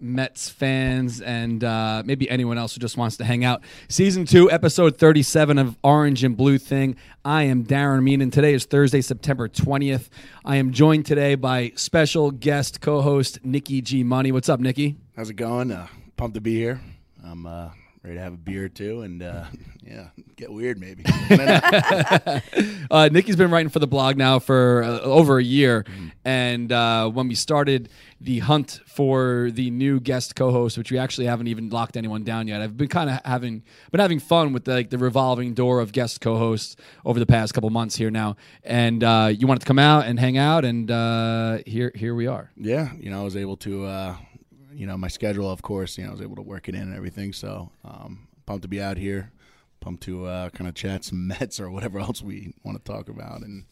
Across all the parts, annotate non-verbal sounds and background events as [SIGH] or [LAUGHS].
Mets fans, and uh, maybe anyone else who just wants to hang out? Season two, episode 37 of Orange and Blue Thing. I am Darren Meenan, and today is Thursday, September 20th. I am joined today by special guest co host Nikki G Money. What's up, Nikki? How's it going? Uh, pumped to be here. I'm uh, ready to have a beer too, and uh, [LAUGHS] yeah, get weird maybe. [LAUGHS] uh, Nikki's been writing for the blog now for uh, over a year, and uh, when we started the hunt for the new guest co-host, which we actually haven't even locked anyone down yet, I've been kind of having been having fun with the, like the revolving door of guest co-hosts over the past couple months here now, and uh, you wanted to come out and hang out, and uh, here here we are. yeah, you know, I was able to, uh, you know, my schedule, of course, you know, I was able to work it in and everything. So um, pumped to be out here. Pumped to uh, kind of chat some [LAUGHS] Mets or whatever else we want to talk about. And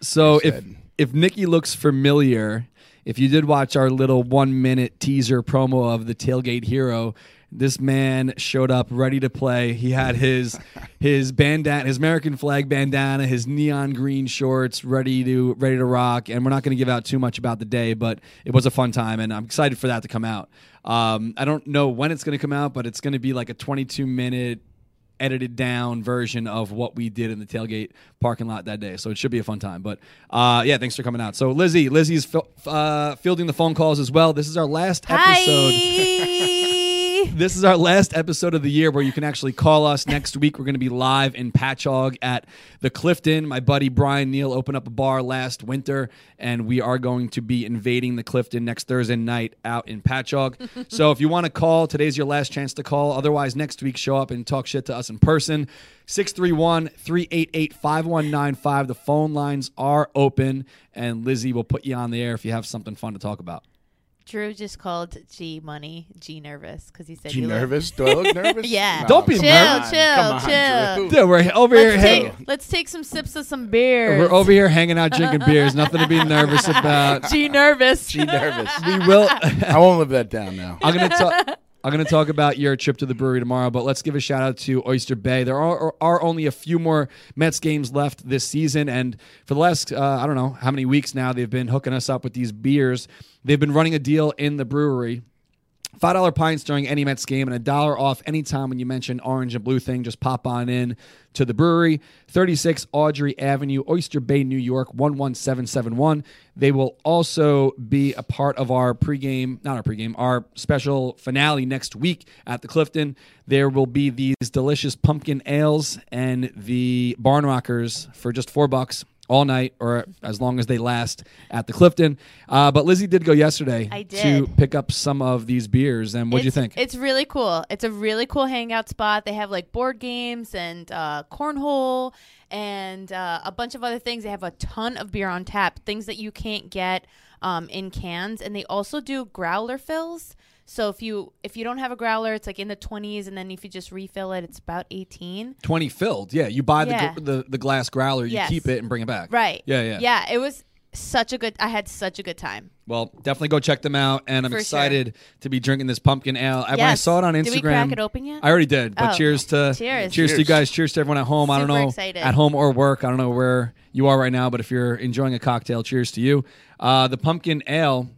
So Like if said. if Nikki looks familiar, if you did watch our little one minute teaser promo of the tailgate hero, this man showed up ready to play. He had his [LAUGHS] his bandana, his American flag bandana, his neon green shorts, ready to ready to rock. And we're not going to give out too much about the day, but it was a fun time, and I'm excited for that to come out. Um, I don't know when it's going to come out, but it's going to be like a 22 minute edited down version of what we did in the tailgate parking lot that day. So it should be a fun time. But uh, yeah, thanks for coming out. So Lizzie, Lizzie's fil- uh, fielding the phone calls as well. This is our last episode. [LAUGHS] Hi. This is our last episode of the year where you can actually call us. Next week, we're going to be live in Patchogue at the Clifton. My buddy Brian Neal opened up a bar last winter, and we are going to be invading the Clifton next Thursday night out in Patchogue. [LAUGHS] so if you want to call, today's your last chance to call. Otherwise, next week, show up and talk shit to us in person. 631 388 5195. The phone lines are open, and Lizzie will put you on the air if you have something fun to talk about. Drew just called G money G nervous because he said G you nervous. Do I look nervous? Yeah. Don't be Chill, nervous. chill, Come on, chill. Drew. Dude, we're over here. Let's Hey, take, let's take some sips of some beer. We're over here hanging out, drinking beers. Nothing to be nervous [LAUGHS] about. G nervous. G nervous. We will. I won't live that down now. I'm gonna talk. I'm going to talk about your trip to the brewery tomorrow, but let's give a shout out to Oyster Bay. There are, are only a few more Mets games left this season, and for the last uh, I don't know how many weeks now, they've been hooking us up with these beers. They've been running a deal in the brewery Five dollar pints during any Mets game and a dollar off anytime when you mention Orange and Blue Thing. Just pop on in to the brewery, 36 Audrey Avenue, Oyster Bay, New York, 11771. They will also be a part of our pregame, not our pregame, our special finale next week at the Clifton. There will be these delicious pumpkin ales and the Barn Rockers for just four bucks all night or as long as they last at the Clifton. Uh, but Lizzie did go yesterday I to pick up some of these beers. And what do you think? It's really cool. It's a really cool hangout spot. They have like board games and uh, cornhole and uh, a bunch of other things. They have a ton of beer on tap, things that you can't get um, in cans, and they also do growler fills. So if you if you don't have a growler, it's like in the twenties, and then if you just refill it, it's about eighteen. 20 filled. Yeah, you buy the, Yeah. gl- the the glass growler, you Yes. keep it and bring it back. Right. Yeah, yeah. Yeah. It was such a good. I had such a good time. Well, definitely go check them out. And I'm For sure. excited to be drinking this pumpkin ale. I- When I saw it on Instagram, Did we crack it open yet? I already did. But Oh. cheers to Cheers. to you Cheers. guys. Cheers to everyone at home. I don't Super know excited. at home or work. I don't know where you are right now, but if you're enjoying a cocktail, cheers to you. Uh, the pumpkin ale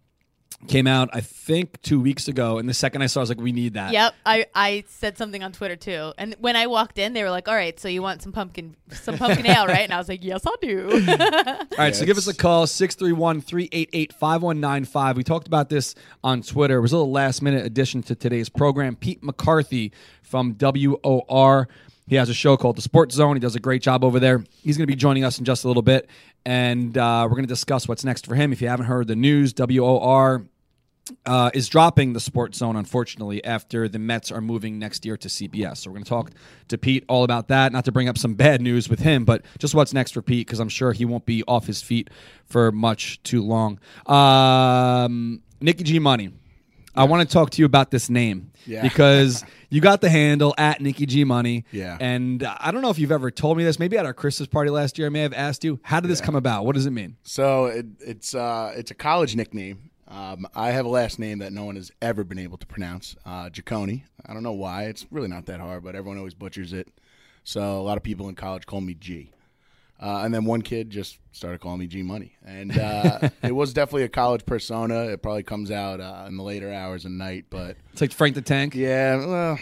came out I think two weeks ago, and the second I saw, it, I was like, we need that. Yep, I, I said something on Twitter too, and when I walked in, they were like, "All right, so you want some pumpkin some pumpkin ale, right?" And I was like, "Yes, I do." [LAUGHS] All right, so give us a call, 631 388 5195. We talked about this on Twitter. It was a little last minute addition to today's program. Pete McCarthy from WOR. He has a show called The Sports Zone. He does a great job over there. He's going to be joining us in just a little bit, and uh, we're going to discuss what's next for him. If you haven't heard the news, WOR uh, is dropping the Sports Zone, unfortunately, after the Mets are moving next year to CBS. So we're going to talk to Pete all about that. Not to bring up some bad news with him, but just what's next for Pete, because I'm sure he won't be off his feet for much too long. Um, Nikki G Money. I want to talk to you about this name Yeah. because you got the handle at Nikki G Money. Yeah. And I don't know if you've ever told me this. Maybe at our Christmas party last year, I may have asked you, how did this come about? What does it mean? So it, it's uh, it's a college nickname. Um, I have a last name that no one has ever been able to pronounce, uh. I don't know why. It's really not that hard, but everyone always butchers it. So a lot of people in college call me G. Uh, and then one kid just started calling me G Money, and uh, [LAUGHS] it was definitely a college persona. It probably comes out uh, in the later hours of night, but It's like Frank the Tank. yeah, well, uh,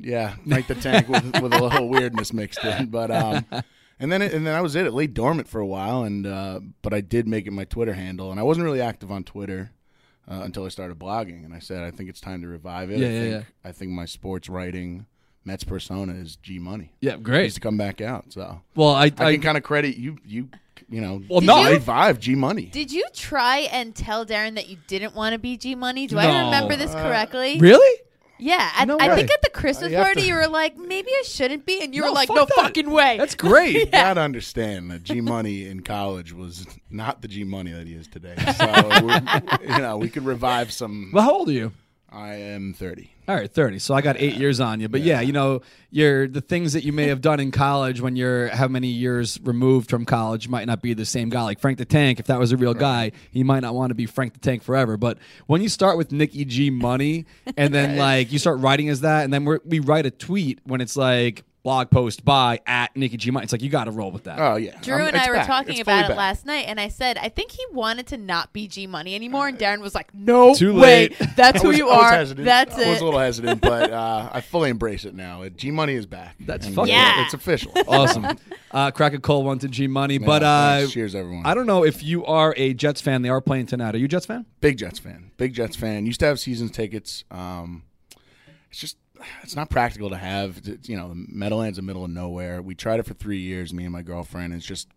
yeah, Frank the Tank with, with a little weirdness mixed in, but um, [LAUGHS] and then it, and then that was it. It lay dormant for a while, and uh, but I did make it my Twitter handle, and I wasn't really active on Twitter uh, until I started blogging, and I said I think it's time to revive it. Yeah, I yeah, think yeah. I think my sports writing Mets persona is G Money. Yeah, Needs great. to come back out, so Well, I, I, I, can kind of credit you. You you know, Well, Did no, you- I- revive G Money. Did you try and tell Darren that you didn't want to be G Money? Do No. I remember this Uh, correctly? really? Yeah, at, No I way. think at the Christmas you have party to- you were like, maybe I shouldn't be, and you No, were like, fuck no that. fucking way. That's [LAUGHS] great. You gotta understand that G Money in college was not the G Money that he is today. So we, [LAUGHS] you know, we could revive some. Well, how old are you? I am thirty. All right, thirty. So I got eight years on you, but yeah. you know, you're the things that you may have done in college when you're how many years removed from college might not be the same guy. Like Frank the Tank, if that was a real guy, he might not want to be Frank the Tank forever. But when you start with Nikki G Money, and then [LAUGHS] like you start writing as that, and then we're, we write a tweet when it's like blog post by at Nikki G Money, it's like you got to roll with that. Oh yeah, Drew I'm- and I were back. talking It's about it back. last night, and I said I think he wanted to not be G Money anymore, and Darren was like, "No Too way, late. that's [LAUGHS] who was- you I was are. hesitant. That's I was a little hesitant, but [LAUGHS] uh, I fully embrace it now. G Money is back. That's And, fucking- uh, Yeah. It's official. awesome. [LAUGHS] Uh, crack a cold one to G Money, Yeah, but uh, cheers, everyone. I don't know if you are a Jets fan. They are playing tonight. Are you a Jets fan? Big Jets fan. Big Jets fan. Used to have season tickets. Um, it's just it's not practical to have. You know, the Meadowlands in the middle of nowhere. We tried it for three years, me and my girlfriend. It's just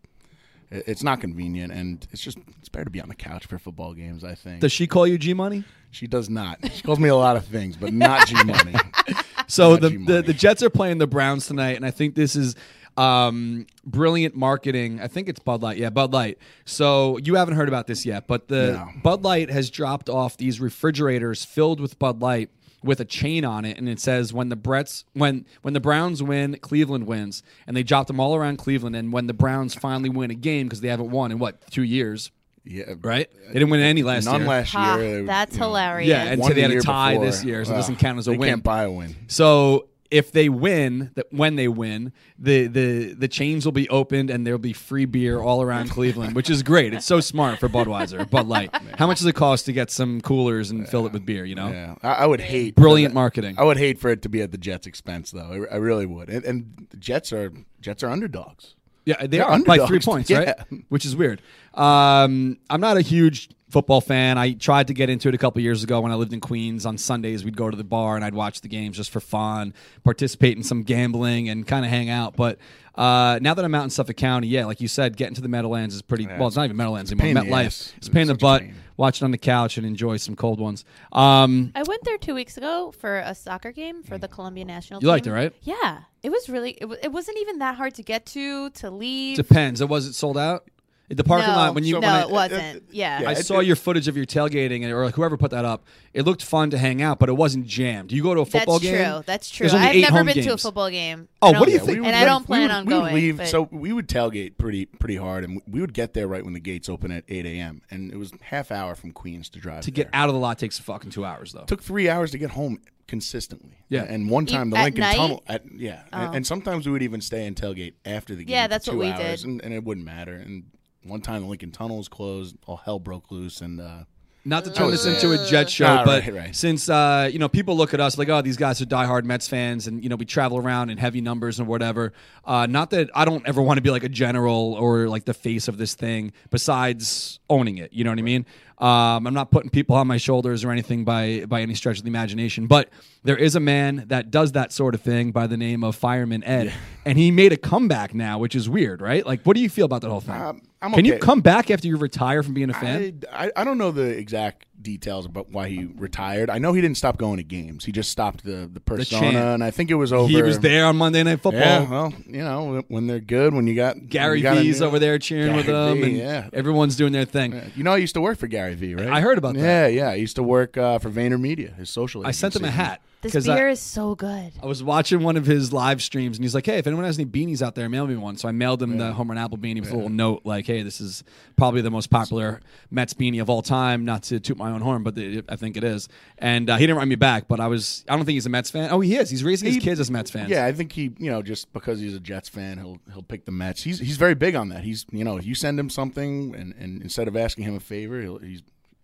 it's not convenient, and it's just it's better to be on the couch for football games. I think Does she call you G Money? she does not. She calls me a lot of things, but not G Money. [LAUGHS] So Not the, G the the Jets are playing the Browns tonight, and I think this is um, brilliant marketing. I think it's Bud Light. Yeah, Bud Light. So you haven't heard about this yet, but the No. Bud Light has dropped off these refrigerators filled with Bud Light with a chain on it, and it says when the Bretts when when the Browns win, Cleveland wins, and they dropped them all around Cleveland. And when the Browns finally win a game because they haven't won in what two years, Yeah, right? They didn't win any last None year. last Ha, that's you know, hilarious. Yeah, and so they had a tie before. this year, so it doesn't count as a they win. can't buy a win. So if they win, that when they win, the the the chains will be opened and there'll be free beer all around Cleveland, which is great. It's so smart for Budweiser, Bud Light. How much does it cost to get some coolers and fill it with beer? You know, Yeah, I, I would hate brilliant marketing. I would hate for it to be at the Jets' expense, though. I, I really would. And, and the Jets are Jets are underdogs. Yeah, they They're are by three underdogs. [LAUGHS] points, Yeah. right? Which is weird. Um, I'm not a huge football fan. I tried to get into it a couple years ago when I lived in Queens. On Sundays, we'd go to the bar and I'd watch the games just for fun, participate in some gambling, and kind of hang out. But uh, now that I'm out in Suffolk County, yeah, like you said, getting to the Meadowlands is pretty. well, it's not even Meadowlands anymore. pain in the MetLife. ass. It's a pain in the butt. pain. Watch it on the couch and enjoy some cold ones. Um, I went there two weeks ago for a soccer game for the Colombia national. You team. liked it, right? Yeah, it was really. It, w- it wasn't even that hard to get to to leave. depends. It was it sold out? The parking no, lot when you no, when I- it wasn't. yeah. yeah, I it- saw your footage of your tailgating, and- or whoever put that up. It looked fun to hang out, but it wasn't jammed. Do you go to a football That's game? That's true. That's true. There's only I've eight never home been to a football game. Oh, what do you don't- think? And I don't plan would, on we would going. leave, so we would tailgate pretty pretty hard, and we would get there right when the gates open at eight a.m. And it was half hour from Queens to drive To get out of the lot takes fucking two hours, though. took three hours to get home consistently. Yeah. and one time the at Lincoln night? Tunnel. At, yeah, Oh. and, and sometimes we would even stay and tailgate after the game. Yeah, for that's what we hours, did. and, and it wouldn't matter. And one time the Lincoln Tunnel was closed, all hell broke loose, and uh, Not to turn this it. into a Jet show, Nah, but right, right. since uh, you know people look at us like, oh, these guys are diehard Mets fans, and you know we travel around in heavy numbers and whatever. Uh, not that I don't ever want to be like a general or like the face of this thing. Besides owning it, you know what I mean. Um, I'm not putting people on my shoulders or anything by by any stretch of the imagination, but there is a man that does that sort of thing by the name of Fireman Ed, and he made a comeback now, which is weird, right? Like, what do you feel about that whole thing? Um, I'm Can you come back after you retire from being a fan? I, I I don't know the exact details about why he retired. I know he didn't stop going to games. He just stopped the the persona, chant. and I think it was over. he was there on Monday Night Football. Yeah, well, you know, when they're good, when you got Gary you V's new- over there cheering with them, V, and yeah. everyone's doing their thing. You know, I used to work for Gary V, right? I heard about that. Yeah, yeah. I used to work uh, for VaynerMedia, his social. I sent him a hat. This 'Cause I- beer is so good. I was watching one of his live streams and he's like, "Hey, if anyone has any beanies out there, mail me one." So I mailed him the home run apple beanie with a little note like, "Hey, this is probably the most popular Mets beanie of all time." Not to toot my own horn, but the, I think it is. And uh, he didn't write me back, but I was. I don't think he's a Mets fan. Oh, he is. He's raising his kids as Mets fans. Yeah, I think he, you know, just because he's a Jets fan, he'll he'll pick the Mets. He's he's very big on that. He's, you know, you send him something, and, and instead of asking him a favor, he'll, he's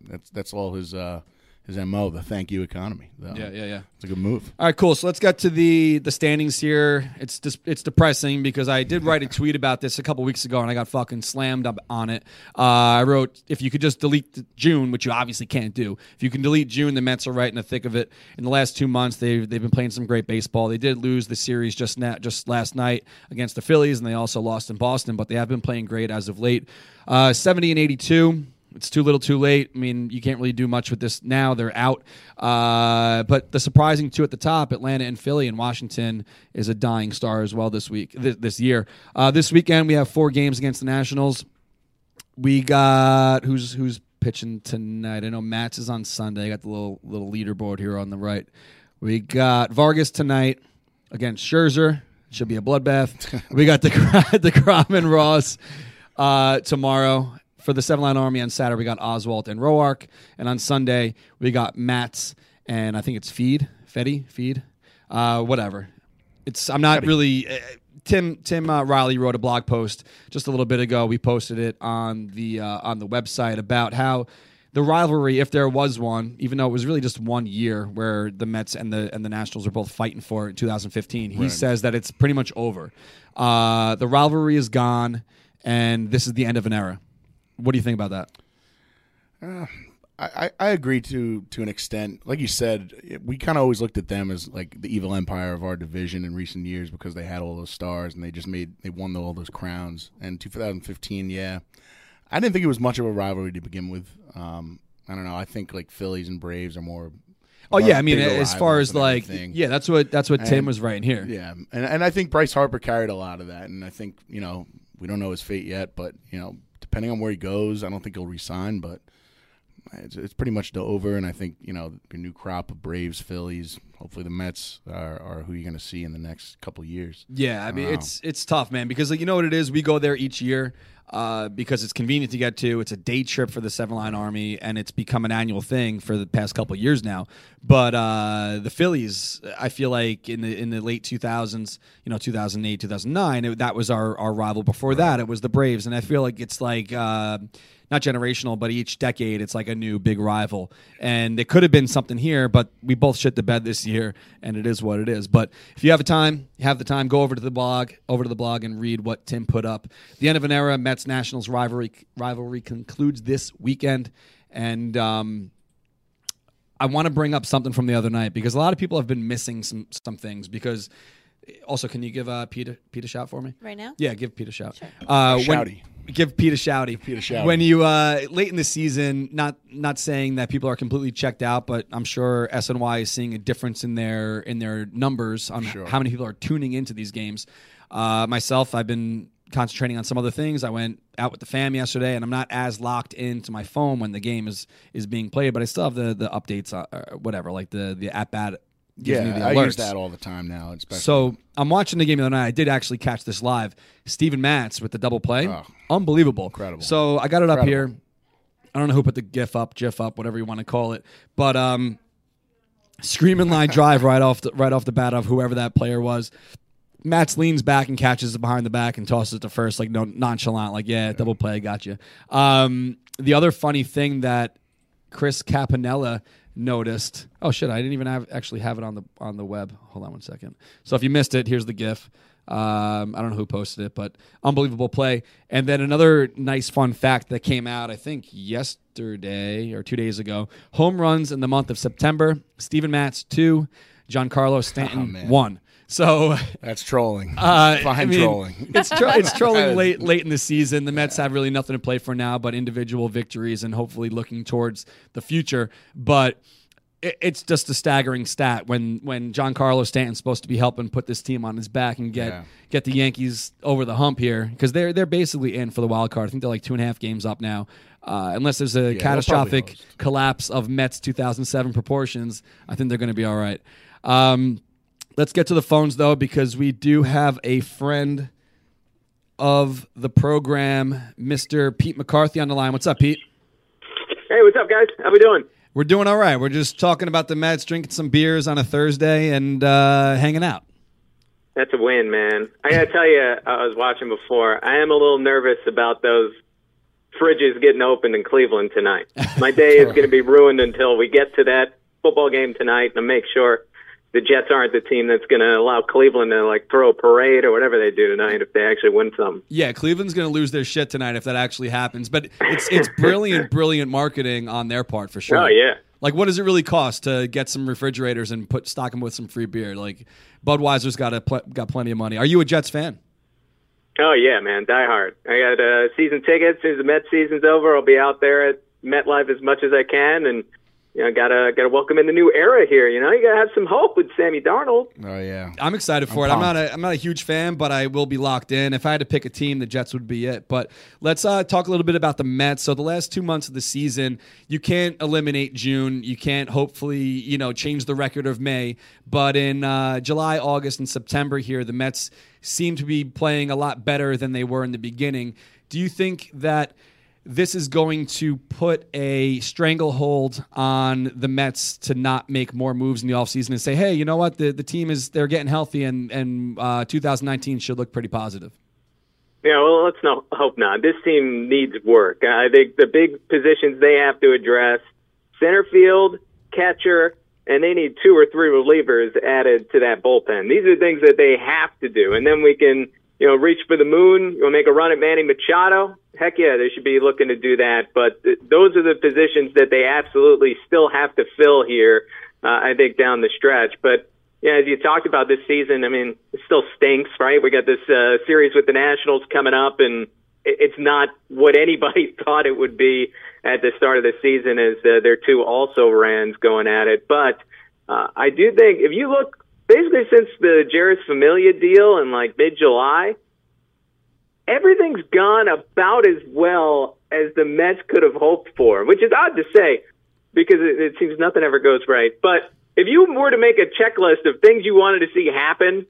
that's that's all his uh his mo, the thank you economy. So yeah, yeah, yeah. It's a good move. All right, cool. So let's get to the the standings here. It's dis- it's depressing because I did write a tweet about this a couple weeks ago and I got fucking slammed up on it. Uh, I wrote if you could just delete June, which you obviously can't do. If you can delete June, the Mets are right in the thick of it. In the last two months, they've they've been playing some great baseball. They did lose the series just na- just last night against the Phillies, and they also lost in Boston, but they have been playing great as of late. Uh, Seventy and eighty two. It's too little, too late. I mean, you can't really do much with this now. They're out. Uh, but the surprising two at the top, Atlanta and Philly, and Washington is a dying star as well this week, this, this year. Uh, this weekend we have four games against the Nationals. We got who's who's pitching tonight. I know Matz is on Sunday. I got the little little leaderboard here on the right. We got Vargas tonight against Scherzer. Should be a bloodbath. [LAUGHS] we got the [LAUGHS] the Crom and Ross uh, tomorrow for the Seven Line Army. On Saturday we got Oswalt and Roark, and on Sunday we got Matz and I think it's Feed, Fetty, Feed, uh, whatever. It's I'm not really. Uh, Tim Tim uh, Riley wrote a blog post just a little bit ago. We posted it on the uh, on the website about how the rivalry, if there was one, even though it was really just one year where the Mets and the and the Nationals are both fighting for it in 2015, he Right. says that it's pretty much over. Uh, the rivalry is gone, and this is the end of an era. What do you think about that? I, I, I agree to to an extent. Like you said, we kind of always looked at them as like the evil empire of our division in recent years because they had all those stars and they just made they won all those crowns. And 2015, yeah, I didn't think it was much of a rivalry to begin with. Um, I don't know. I think like Phillies and Braves are more. Oh yeah, I mean, as far as like, everything. yeah, that's what that's what Tim was writing here. Yeah, and and I think Bryce Harper carried a lot of that, and I think you know we don't know his fate yet, but you know depending on where he goes, I don't think he'll resign, but it's, it's pretty much over, and I think you know your new crop of Braves, Phillies, hopefully the Mets are, are who you're going to see in the next couple of years. Yeah, I mean Wow. it's it's tough, man, because like, you know what it is. We go there each year uh, because it's convenient to get to. It's a day trip for the Seven Line Army, and it's become an annual thing for the past couple of years now. But uh, the Phillies, I feel like in the in the late two thousands, you know, two thousand eight, two thousand nine, that was our our rival. Before that, it was the Braves, and I feel like it's like. Uh, not generational, but each decade it's like a new big rival. And it could have been something here, but we both shit the bed this year, and it is what it is. But if you have the time, have the time, go over to the blog, over to the blog, and read what Tim put up. The end of an era, Mets Nationals rivalry rivalry concludes this weekend, and um, I want to bring up something from the other night because a lot of people have been missing some some things. Because also, can you give uh, Pete a, Pete a shout for me? Right now? Yeah, give Pete a shout. Uh, when- Shouty. Give Pete a shouty. Pete a shouty. When you uh, late in the season, not not saying that people are completely checked out, but I'm sure SNY is seeing a difference in their in their numbers on Sure. how many people are tuning into these games. Uh, myself, I've been concentrating on some other things. I went out with the fam yesterday, and I'm not as locked into my phone when the game is is being played, but I still have the the updates, uh, uh, whatever, like the the at bat. Gives Yeah, me the I use that all the time now. Especially. So I'm watching the game the other night. I did actually catch this live. Steven Matz with the double play. Oh. Unbelievable. Incredible. So I got it up here. I don't know who put the GIF up, GIF up, whatever you want to call it. But um screaming line [LAUGHS] drive right off the right off the bat of whoever that player was. Matz leans back and catches it behind the back and tosses it to first, like no nonchalant, like yeah, double play, got you. Um, the other funny thing that Chris Capanella noticed. Oh shit! I didn't even have actually have it on the on the web. Hold on one second. So if you missed it, here's the GIF. Um, I don't know who posted it, but unbelievable play. And then another nice fun fact that came out, I think yesterday or two days ago. Home runs in the month of September. Steven Matz two, Giancarlo Stanton man. one. So that's trolling. [LAUGHS] uh, Fine I mean, trolling. [LAUGHS] It's tro- it's trolling late late in the season. The Mets have really nothing to play for now, but individual victories and hopefully looking towards the future. But it, it's just a staggering stat when when Giancarlo Stanton's supposed to be helping put this team on his back and get Yeah. get the Yankees over the hump here because they're they're basically in for the wild card. I think they're like two and a half games up now. Uh, unless there's a they'll catastrophic collapse of Mets 2007 proportions, I think they're going to be all right. Um, let's get to the phones though, because we do have a friend of the program, Mr. Pete McCarthy, on the line. What's up, Pete? Hey, what's up, guys? How we doing? We're doing all right. We're just talking about the Mets, drinking some beers on a Thursday, and uh, hanging out. That's a win, man. I gotta tell you, I was watching before. I am a little nervous about those fridges getting opened in Cleveland tonight. My [LAUGHS] day is going to be ruined until we get to that football game tonight and make sure the Jets aren't the team that's going to allow Cleveland to like throw a parade or whatever they do tonight if they actually win some. Yeah, Cleveland's going to lose their shit tonight if that actually happens. But it's it's [LAUGHS] brilliant, brilliant marketing on their part for sure. Oh yeah. Like, what does it really cost to get some refrigerators and put stock them with some free beer? Like, Budweiser's got a pl- got plenty of money. Are you a Jets fan? Oh yeah, man, die hard. I got uh, season tickets. As soon as the Mets season's over, I'll be out there at MetLife as much as I can, and you know, gotta gotta welcome in the new era here. You know, you gotta have some hope with Sammy Darnold. Oh yeah. I'm excited for I'm it. I'm not pumped. a I'm not a huge fan, but I will be locked in. If I had to pick a team, the Jets would be it. But let's uh, talk a little bit about the Mets. So the last two months of the season, you can't eliminate June. You can't hopefully you know change the record of May. But in uh, July, August, and September here, the Mets seem to be playing a lot better than they were in the beginning. Do you think that? This is going to put a stranglehold on the Mets to not make more moves in the offseason and say, hey, you know what? The, the team is they're getting healthy and, and uh, 2019 should look pretty positive. Yeah, well, let's not hope not. This team needs work. I think the big positions they have to address: center field, catcher, and they need two or three relievers added to that bullpen. These are things that they have to do, and then we can, you know, reach for the moon. You want to make a run at Manny Machado? Heck yeah, they should be looking to do that. But th- those are the positions that they absolutely still have to fill here. Uh, I think down the stretch, but yeah, as you talked about this season, I mean, it still stinks, right? We got this uh, series with the Nationals coming up, and it- it's not what anybody [LAUGHS] thought it would be at the start of the season as uh, their two also rans going at it. But uh, I do think if you look basically since the Jeurys Familia deal in like mid July, everything's gone about as well as the Mets could have hoped for, which is odd to say because it, it seems nothing ever goes right. But if you were to make a checklist of things you wanted to see happen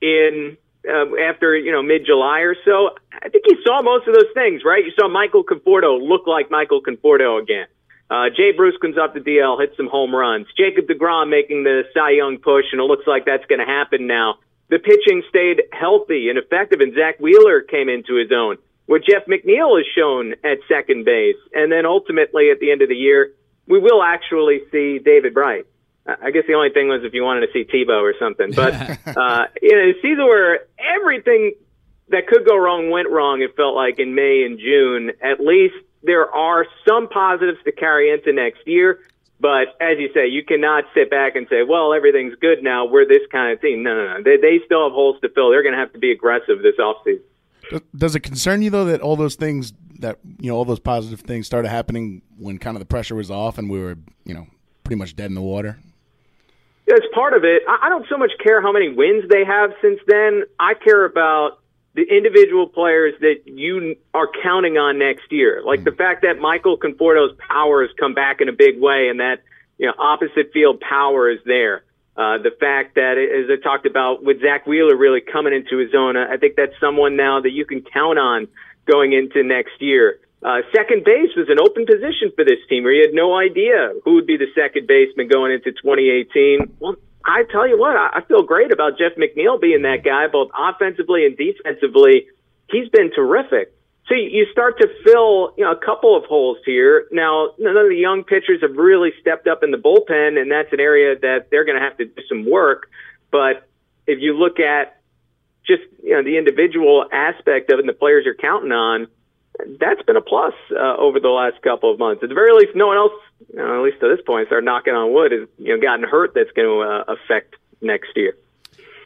in um, after you know mid July or so, I think you saw most of those things, right? You saw Michael Conforto look like Michael Conforto again. Uh, Jay Bruce comes off the DL, hits some home runs. Jacob DeGrom making the Cy Young push, and it looks like that's going to happen now. The pitching stayed healthy and effective, and Zack Wheeler came into his own. What Jeff McNeil has shown at second base, and then ultimately at the end of the year, we will actually see David Wright. I guess the only thing was if you wanted to see Tebow or something. But [LAUGHS] uh, you know, a season where everything that could go wrong went wrong. It felt like in May and June. At least there are some positives to carry into next year. But as you say, you cannot sit back and say, "Well, everything's good now. We're this kind of team." No, no, no. They they still have holes to fill. They're going to have to be aggressive this offseason. Does- it concern you though that all those things that you know all those positive things started happening when kind of the pressure was off and we were you know pretty much dead in the water? It's part of it. I I don't so much care how many wins they have since then. I care about the individual players that you are counting on next year. Like the fact that Michael Conforto's power has come back in a big way and that, you know, opposite field power is there. Uh, the fact that, as I talked about with Zack Wheeler really coming into his own, I think that's someone now that you can count on going into next year. Uh, second base was an open position for this team where you had no idea who would be the second baseman going into 2018. Well, I tell you what, I feel great about Jeff McNeil being that guy, both offensively and defensively. He's been terrific. So you- you start to fill, you know, a couple of holes here. Now, none of the young pitchers have really stepped up in the bullpen, and that's an area that they're going to have to do some work. But if you look at just you know the individual aspect of it and the players you're counting on, that's been a plus uh, over the last couple of months. At the very least, no one else, you know, at least to this point, start knocking on wood, has you know gotten hurt. That's going to uh, affect next year.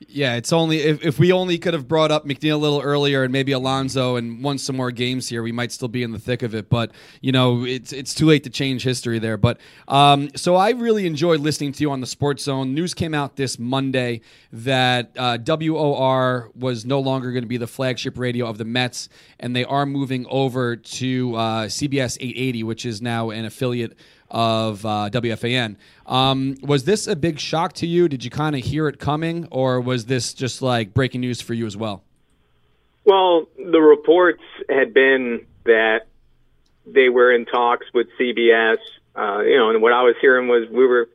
Yeah, it's only if, if we only could have brought up McNeil a little earlier and maybe Alonso and won some more games here, we might still be in the thick of it. But you know, it's it's too late to change history there. But um, so I really enjoyed listening to you on the Sports Zone. News came out this Monday that uh, WOR was no longer going to be the flagship radio of the Mets, and they are moving over to uh, CBS 880, which is now an affiliate of uh, WFAN. Um, was this a big shock to you? Did you kind of hear it coming, or was this just like breaking news for you as well? Well, the reports had been that they were in talks with CBS. Uh, you know, and what I was hearing was we were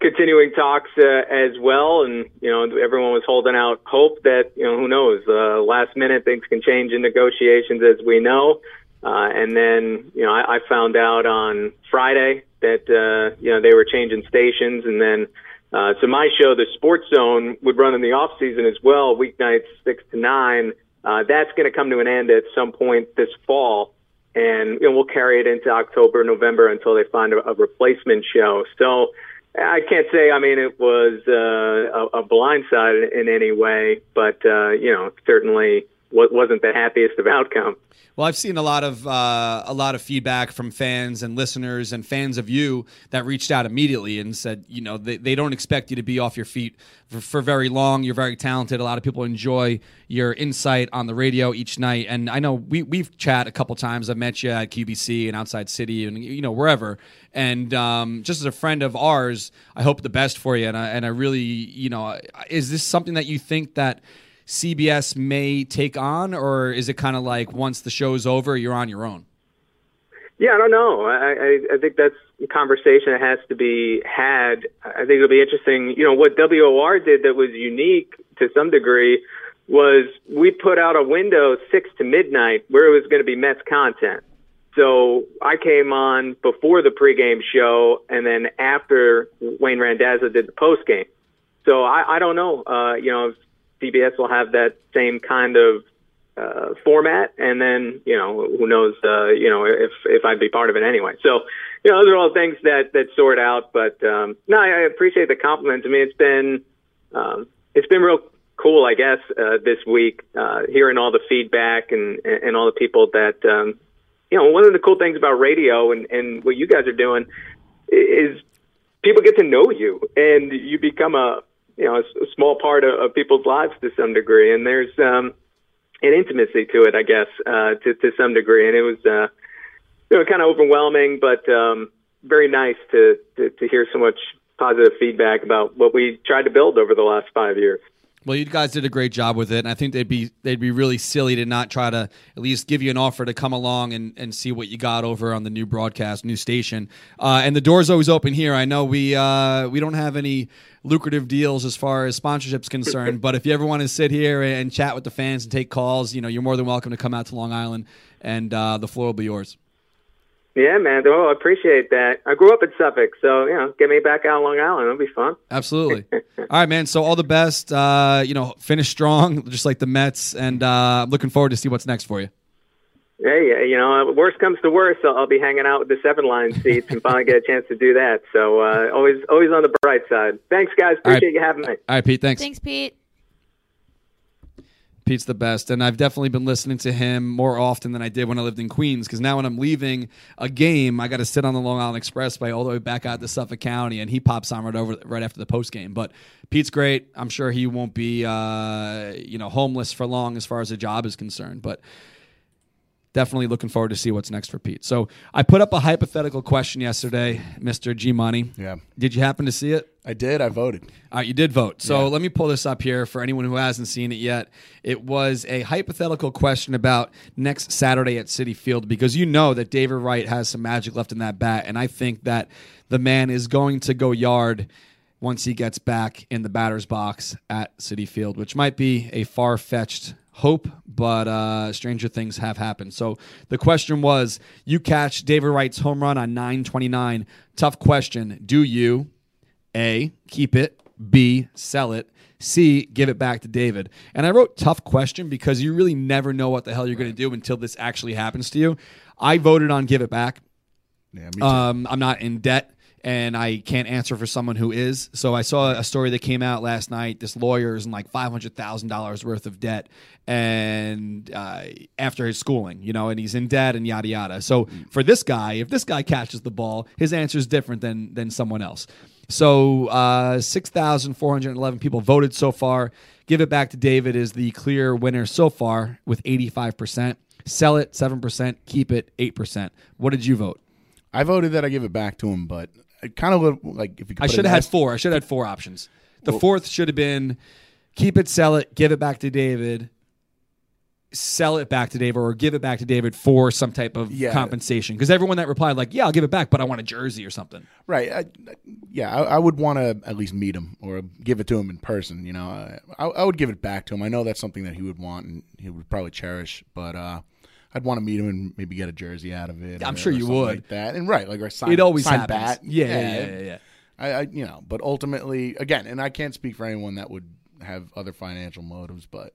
continuing talks uh, as well, and you know, everyone was holding out hope that you know, who knows, uh, last minute things can change in negotiations, as we know. Uh, and then, you know, I, I found out on Friday that uh, you know they were changing stations, and then uh, so my show, the Sports Zone, would run in the off season as well, weeknights six to nine. Uh, that's going to come to an end at some point this fall, and you know, we'll carry it into October, November until they find a, a replacement show. So I can't say. I mean, it was uh, a, a blindside in, in any way, but uh, you know, certainly wasn't the happiest of outcome. Well, I've seen a lot of uh, a lot of feedback from fans and listeners and fans of you that reached out immediately and said, you know, they, they don't expect you to be off your feet for, for very long. You're very talented. A lot of people enjoy your insight on the radio each night. And I know we we've chat a couple times. I've met you at QBC and Outside Citi and you know wherever. And um, just as a friend of ours, I hope the best for you. And I, and I really, you know, is this something that you think that CBS may take on, or is it kind of like once the show's over, you're on your own? Yeah, I don't know. I, I, I think that's a conversation that has to be had. I think it'll be interesting. You know, what WOR did that was unique to some degree was we put out a window six to midnight where it was going to be Mets content. So I came on before the pregame show, and then after Wayne Randazzo did the postgame. So I, I don't know. Uh, you know, CBS will have that same kind of uh, format, and then you know who knows uh, you know if if I'd be part of it anyway. So you know those are all things that that sort out. But um, no, I appreciate the compliment. I mean, it's been um, it's been real cool, I guess, uh, this week uh, hearing all the feedback and and all the people that um, you know. One of the cool things about radio and and what you guys are doing is people get to know you and you become a you know a, a small part of, of people's lives to some degree, and there's um, an intimacy to it, I guess, uh, to to some degree, and it was uh, you know kind of overwhelming, but um, very nice to, to to hear so much positive feedback about what we tried to build over the last five years. Well, you guys did a great job with it, and I think they'd be they'd be really silly to not try to at least give you an offer to come along and, and see what you got over on the new broadcast, new station. Uh, and the door's always open here. I know we uh, we don't have any lucrative deals as far as sponsorships concerned, [LAUGHS] but if you ever want to sit here and chat with the fans and take calls, you know, you're more than welcome to come out to Long Island, and uh, the floor will be yours. Yeah, man. Oh, I appreciate that. I grew up in Suffolk, so you know, get me back out on Long Island. It'll be fun. Absolutely. [LAUGHS] all right, man. So all the best. Uh, you know, finish strong, just like the Mets, and uh, I'm looking forward to see what's next for you. Hey, you know, worst comes to worst, I'll, I'll be hanging out with the seven line seats and finally get a chance to do that. So uh, always, always on the bright side. Thanks, guys. Appreciate right. you having me. All right, Pete. Thanks. Thanks, Pete. Pete's the best, and I've definitely been listening to him more often than I did when I lived in Queens. Because now when I'm leaving a game, I got to sit on the Long Island Expressway all the way back out to Suffolk County, and he pops on right over right after the post game. But Pete's great. I'm sure he won't be uh, you know homeless for long as far as a job is concerned. But definitely looking forward to see what's next for Pete. So I put up a hypothetical question yesterday, Mr. G Money. Yeah. Did you happen to see it? I did. I voted. All right, you did vote. So Yeah. let me pull this up here for anyone who hasn't seen it yet. It was a hypothetical question about next Saturday at Citi Field because you know that David Wright has some magic left in that bat, and I think that the man is going to go yard once he gets back in the batter's box at Citi Field, which might be a far fetched hope, but uh, stranger things have happened. So the question was you catch David Wright's home run on 929. Tough question. Do you A, keep it, B, sell it, C, give it back to David? And I wrote tough question because you really never know what the hell you're going to do until this actually happens to you. I voted on give it back. Yeah, me too. Um, I'm not in debt and I can't answer for someone who is. So I saw a story that came out last night. This lawyer is in like five hundred thousand dollars worth of debt, and uh, after his schooling, you know, and he's in debt and yada yada. So for this guy, if this guy catches the ball, his answer is different than than someone else. So uh, six thousand four hundred eleven people voted so far. Give it back to David is the clear winner so far with eighty five percent. Sell it seven percent. Keep it eight percent. What did you vote? I voted that I give it back to him, but I kind of like if you. Could I should have had four. I should have had four options. The fourth should have been keep it, sell it, give it back to David, sell it back to David, or give it back to David for some type of Yeah. compensation. Because everyone that replied, like, yeah, I'll give it back, but I want a jersey or something. Right. I, yeah, I, I would want to at least meet him or give it to him in person. You know, I, I, I would give it back to him. I know that's something that he would want and he would probably cherish, but uh, I'd want to meet him and maybe get a jersey out of it. I'm or- sure you would. Like that and right, like or sign, It always sign happens. bat. Yeah, yeah, yeah, yeah, yeah. I, I, you know, but ultimately, again, and I can't speak for anyone that would have other financial motives, but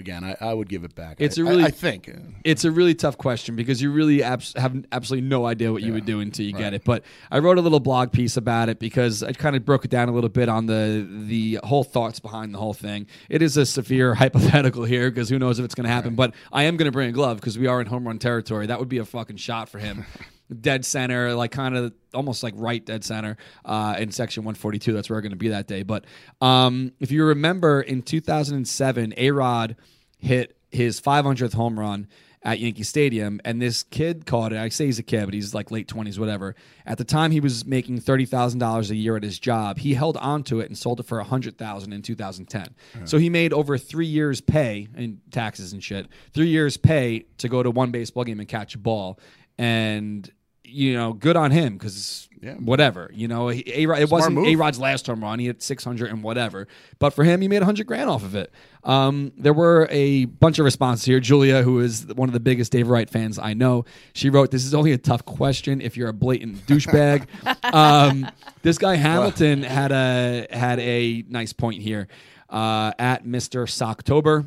again, I, I would give it back. It's I- a really- I, I think. Uh, it's a really tough question because you really abs- have absolutely no idea what you would do until you get it. But I wrote a little blog piece about it because I kind of broke it down a little bit on the the whole thoughts behind the whole thing. It is a severe [LAUGHS] hypothetical here because who knows if it's going to happen. But I am going to bring a glove because we are in home run territory. That would be a fucking shot for him. [LAUGHS] dead center, like kind of almost like right dead center uh, in section 142. That's where we're going to be that day. But um, if you remember in 2007, A Rod hit his 500th home run at Yankee Stadium, and this kid caught it. I say he's a kid, but he's like late 20s, whatever. At the time, he was making $30,000 a year at his job. He held onto it and sold it for 100000 in 2010. So he made over three years' pay in taxes and shit, three years' pay to go to one baseball game and catch a ball. And you know, good on him because Yeah. whatever. You know, A-Rod, it wasn't. A Rod's last home run. He hit 600 and whatever. But for him, he made 100 grand off of it. Um, there were a bunch of responses here. Julia, who is one of the biggest Dave Wright fans I know, she wrote, This is only a tough question if you're a blatant douchebag. [LAUGHS] um, this guy Hamilton had a had a nice point here uh, at Mr. Socktober.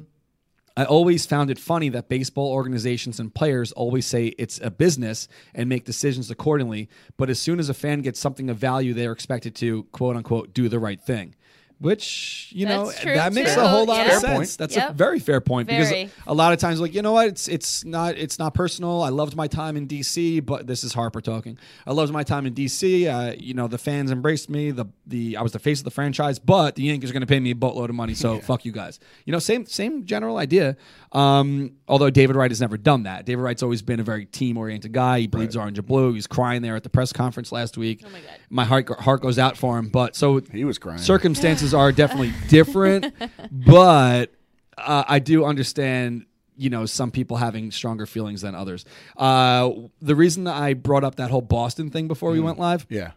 I always found it funny that baseball organizations and players always say it's a business and make decisions accordingly. But as soon as a fan gets something of value, they're expected to quote unquote do the right thing. Which you know That's true, that makes too. a whole lot Yeah. of sense. point. That's a very fair point because a lot of times, like you know what, it's it's not it's not personal. I loved my time in DC, but this is Harper talking. I loved my time in DC. Uh, you know, the fans embraced me. The the I was the face of the franchise, but the Yankees are going to pay me a boatload of money, so fuck you guys. You know, same same general idea. Um, although David Wright has never done that. David Wright's always been a very team oriented guy. He bleeds orange and blue. He was crying there at the press conference last week. Oh my God. My heart heart goes out for him. But so He was crying. circumstances are definitely different, [LAUGHS] but uh, I do understand. You know, some people having stronger feelings than others. Uh, the reason that I brought up that whole Boston thing before we went live, yeah.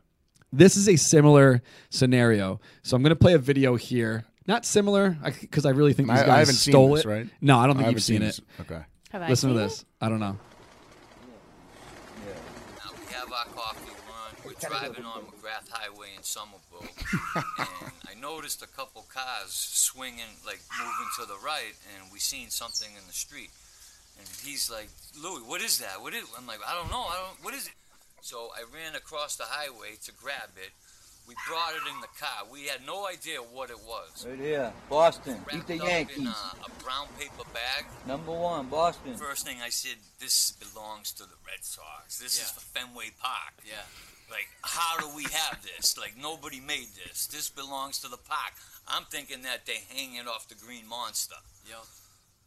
this is a similar scenario. So I'm going to play a video here. Not similar, because I really think these I- I guys haven't seen stole this, it. right? No, I don't think haven't you've seen, this. it. Okay. Have I Listen to seen this. I don't know. Now we have our coffee run. We're driving on McGrath Highway in Somerville, and I noticed a couple cars swinging, like moving to the right, and we seen something in the street. And he's like, "Louis, what is that? What is?" I'm like, "I don't know. I don't. What is it?" So I ran across the highway to grab it. We brought it in the car. We had no idea what it was. Right here, Boston. Beat Wrapped the up in Yankees. a, a brown paper bag. Number one, Boston. First thing I said, this belongs to the Red Sox. This is for Fenway Park. Yeah. Like, how do we have this? Like, nobody made this. This belongs to the park. I'm thinking that they hang it off the Green Monster. Yo.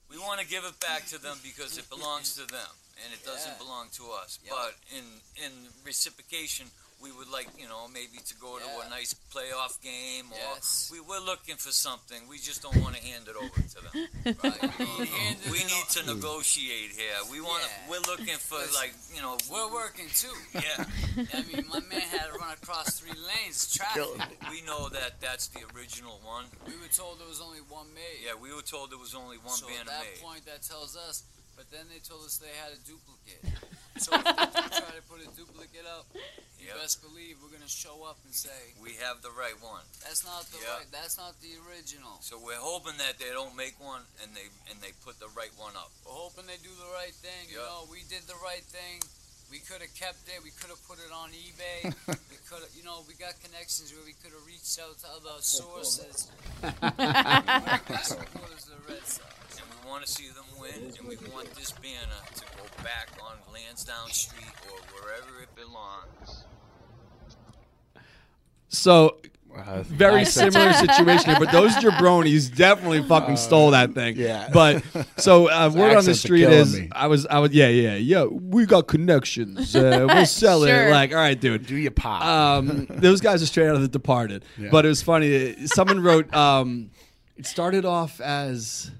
We want to give it back to them because it belongs to them and it doesn't belong to us. Yeah. But in in reciprocation, we would like you know maybe to go to a nice playoff game or Yes. we we're looking for something. We just don't want to hand it over to them. [LAUGHS] Right. Handed We need to negotiate here. We want. Yeah. We're looking for like you know. We're working too. Yeah, [LAUGHS] I mean, my man had to run across three lanes. Traffic. we know that that's the original one. We were told there was only one made. Yeah, we were told there was only one so at banner that made. point, that tells us. But then they told us they had a duplicate. [LAUGHS] so if they do try to put a duplicate up, you Yep. best believe we're gonna show up and say We have the right one. that's not the Yeah. right. That's not the original. So we're hoping that they don't make one and they and they put the right one up. We're hoping they do the right thing. You know, we did the right thing. We could have kept it. We could have put it on eBay. [LAUGHS] we could have, you know, we got connections where we could have reached out to other sources. [LAUGHS] want to see them win, and we want this banner to go back on Lansdowne Street or wherever it belongs. So Uh, Very [LAUGHS] similar situation here, but those jabronis definitely fucking stole that thing. yeah. But so uh, word on the street is, me. I was, I was, yeah, yeah, yeah. We got connections. Uh, we'll [LAUGHS] sell Sure. it. Like, all right, dude. Do your pop? Um, [LAUGHS] those guys are straight out of The Departed. Yeah. But it was funny. Someone wrote. Um, it started off as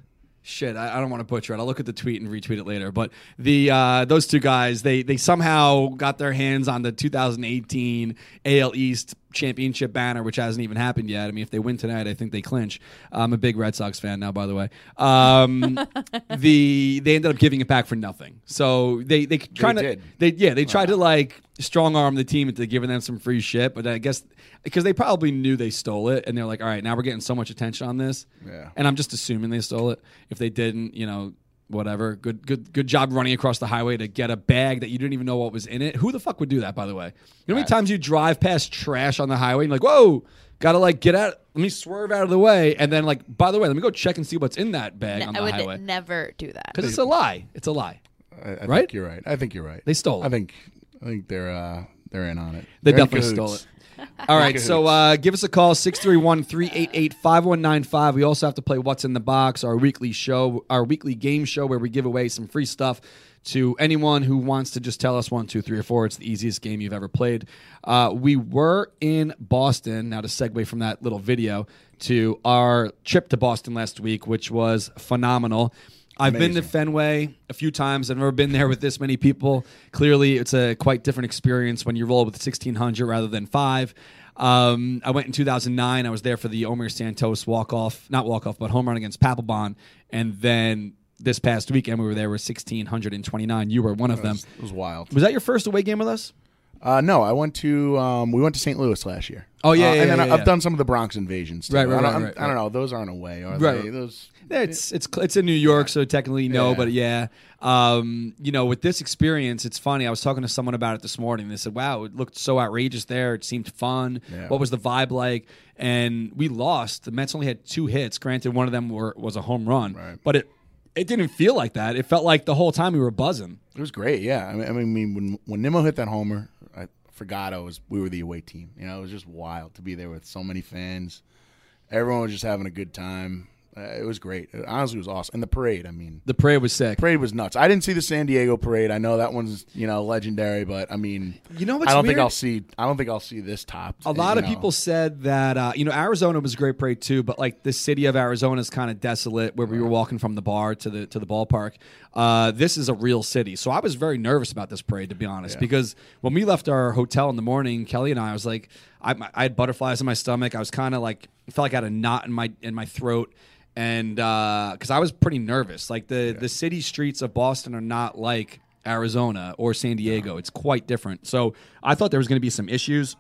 shit. I, I don't want to butcher it. I'll look at the tweet and retweet it later. But the uh, those two guys, they they somehow got their hands on the 2018 AL East championship banner, which hasn't even happened yet. I mean, if they win tonight, I think they clinch. I'm a big Red Sox fan now, by the way. Um, [LAUGHS] the they ended up giving it back for nothing. So they they trying to did. they yeah they tried to like strong arm the team into giving them some free shit, but I guess because they probably knew they stole it, and they're like, all right, now we're getting so much attention on this, Yeah. and I'm just assuming they stole it. If they didn't, you know. Whatever. Good, good, good job running across the highway to get a bag that you didn't even know what was in it. Who the fuck would do that? By the way, you know how many times you drive past trash on the highway and you're like, whoa, gotta like get out. Let me swerve out of the way, and then like, by the way, let me go check and see what's in that bag on I the would highway never do that. because it's a lie. It's a lie. I, I right? think you're right. I think you're right. They stole it. I think I think they're uh, they're in on it. They They're in definitely stole it. All right, so uh, give us a call 631-388-5195. We also have to play What's in the Box, our weekly show, our weekly game show where we give away some free stuff to anyone who wants to just tell us one, two, three, or four. It's the easiest game you've ever played. Uh, we were in Boston. Now to segue from that little video to our trip to Boston last week, which was phenomenal. I've been to Fenway a few times. I've never been there with this many people. Clearly, it's a quite different experience when you roll with 1,600 rather than five. Um, I went in 2009. I was there for the Omir Santos walk off, not walk off, but home run against Papelbon. And then this past weekend, we were there with 1,629. You were one of them. it was wild. Was that your first away game with us? Uh, no, I went to um, we went to St. Louis last year. Oh, yeah, Uh, yeah, and then yeah, I- yeah. I've done some of the Bronx invasions. Too. Right, right, I don't, right, I don't know. Those aren't away, are Right. they? Those. It's it's it's in New York, so technically no, but yeah. Um, you know, with this experience, it's funny. I was talking to someone about it this morning. They said, "Wow, it looked so outrageous there. It seemed fun. What was the vibe like?" And we lost. The Mets only had two hits. Granted, one of them were was a home run, Right. but it it didn't feel like that. It felt like the whole time we were buzzing. It was great. Yeah. I mean, I mean when when Nimmo hit that homer, forgot I was we were the away team. You know, it was just wild to be there with so many fans. Everyone was just having a good time. Uh, it was great. It honestly was awesome. And the parade. I mean, The parade was sick. parade was nuts. I didn't see the San Diego parade. I know that one's you know legendary, but I mean, You know what's I don't think? I'll see. I don't think I'll see this top. A lot of know. people said that uh, you know Arizona was a great parade too, but like the city of Arizona is kind of desolate. Where we were walking from the bar to the to the ballpark, uh, this is a real city. So I was very nervous about this parade, to be honest, because when we left our hotel in the morning, Kelly and I, I was like, I, I had butterflies in my stomach. I was kind of like felt like I had a knot in my in my throat. And because I was pretty nervous, like the the city streets of Boston are not like Arizona or San Diego. It's quite different. So I thought there was going to be some issues.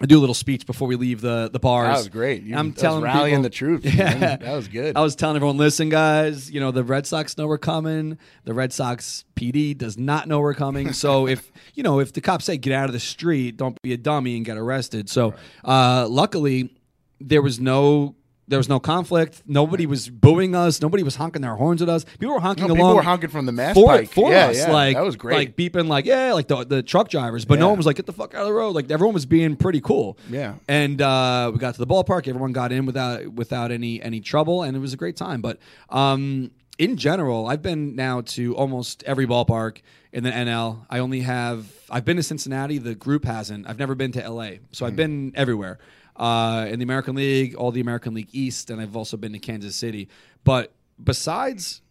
I do a little speech before we leave the the bars. That was great. You, I'm that was telling rallying people- the troops. [LAUGHS] Yeah. man. that was good. I was telling everyone, listen, guys, you know, the Red Sox know we're coming. The Red Sox PD does not know we're coming. So [LAUGHS] if, you know, if the cops say get out of the street, don't be a dummy and get arrested. So uh, luckily, there was no. There was no conflict. Nobody was booing us. Nobody was honking their horns at us. People were honking No, along. people were honking from the mass for, pike. for Yeah, us. yeah, like that was great. Like beeping, like yeah, like the the truck drivers. But no one was like, get the fuck out of the road. Like everyone was being pretty cool. Yeah. And uh, we got to the ballpark. Everyone got in without without any any trouble, and it was a great time. But um, in general, I've been now to almost every ballpark in the NL. I only have I've been to Cincinnati. The group hasn't. I've never been to LA, so Hmm. I've been everywhere. Uh, in the American League, all the American League East, and I've also been to Kansas City. But besides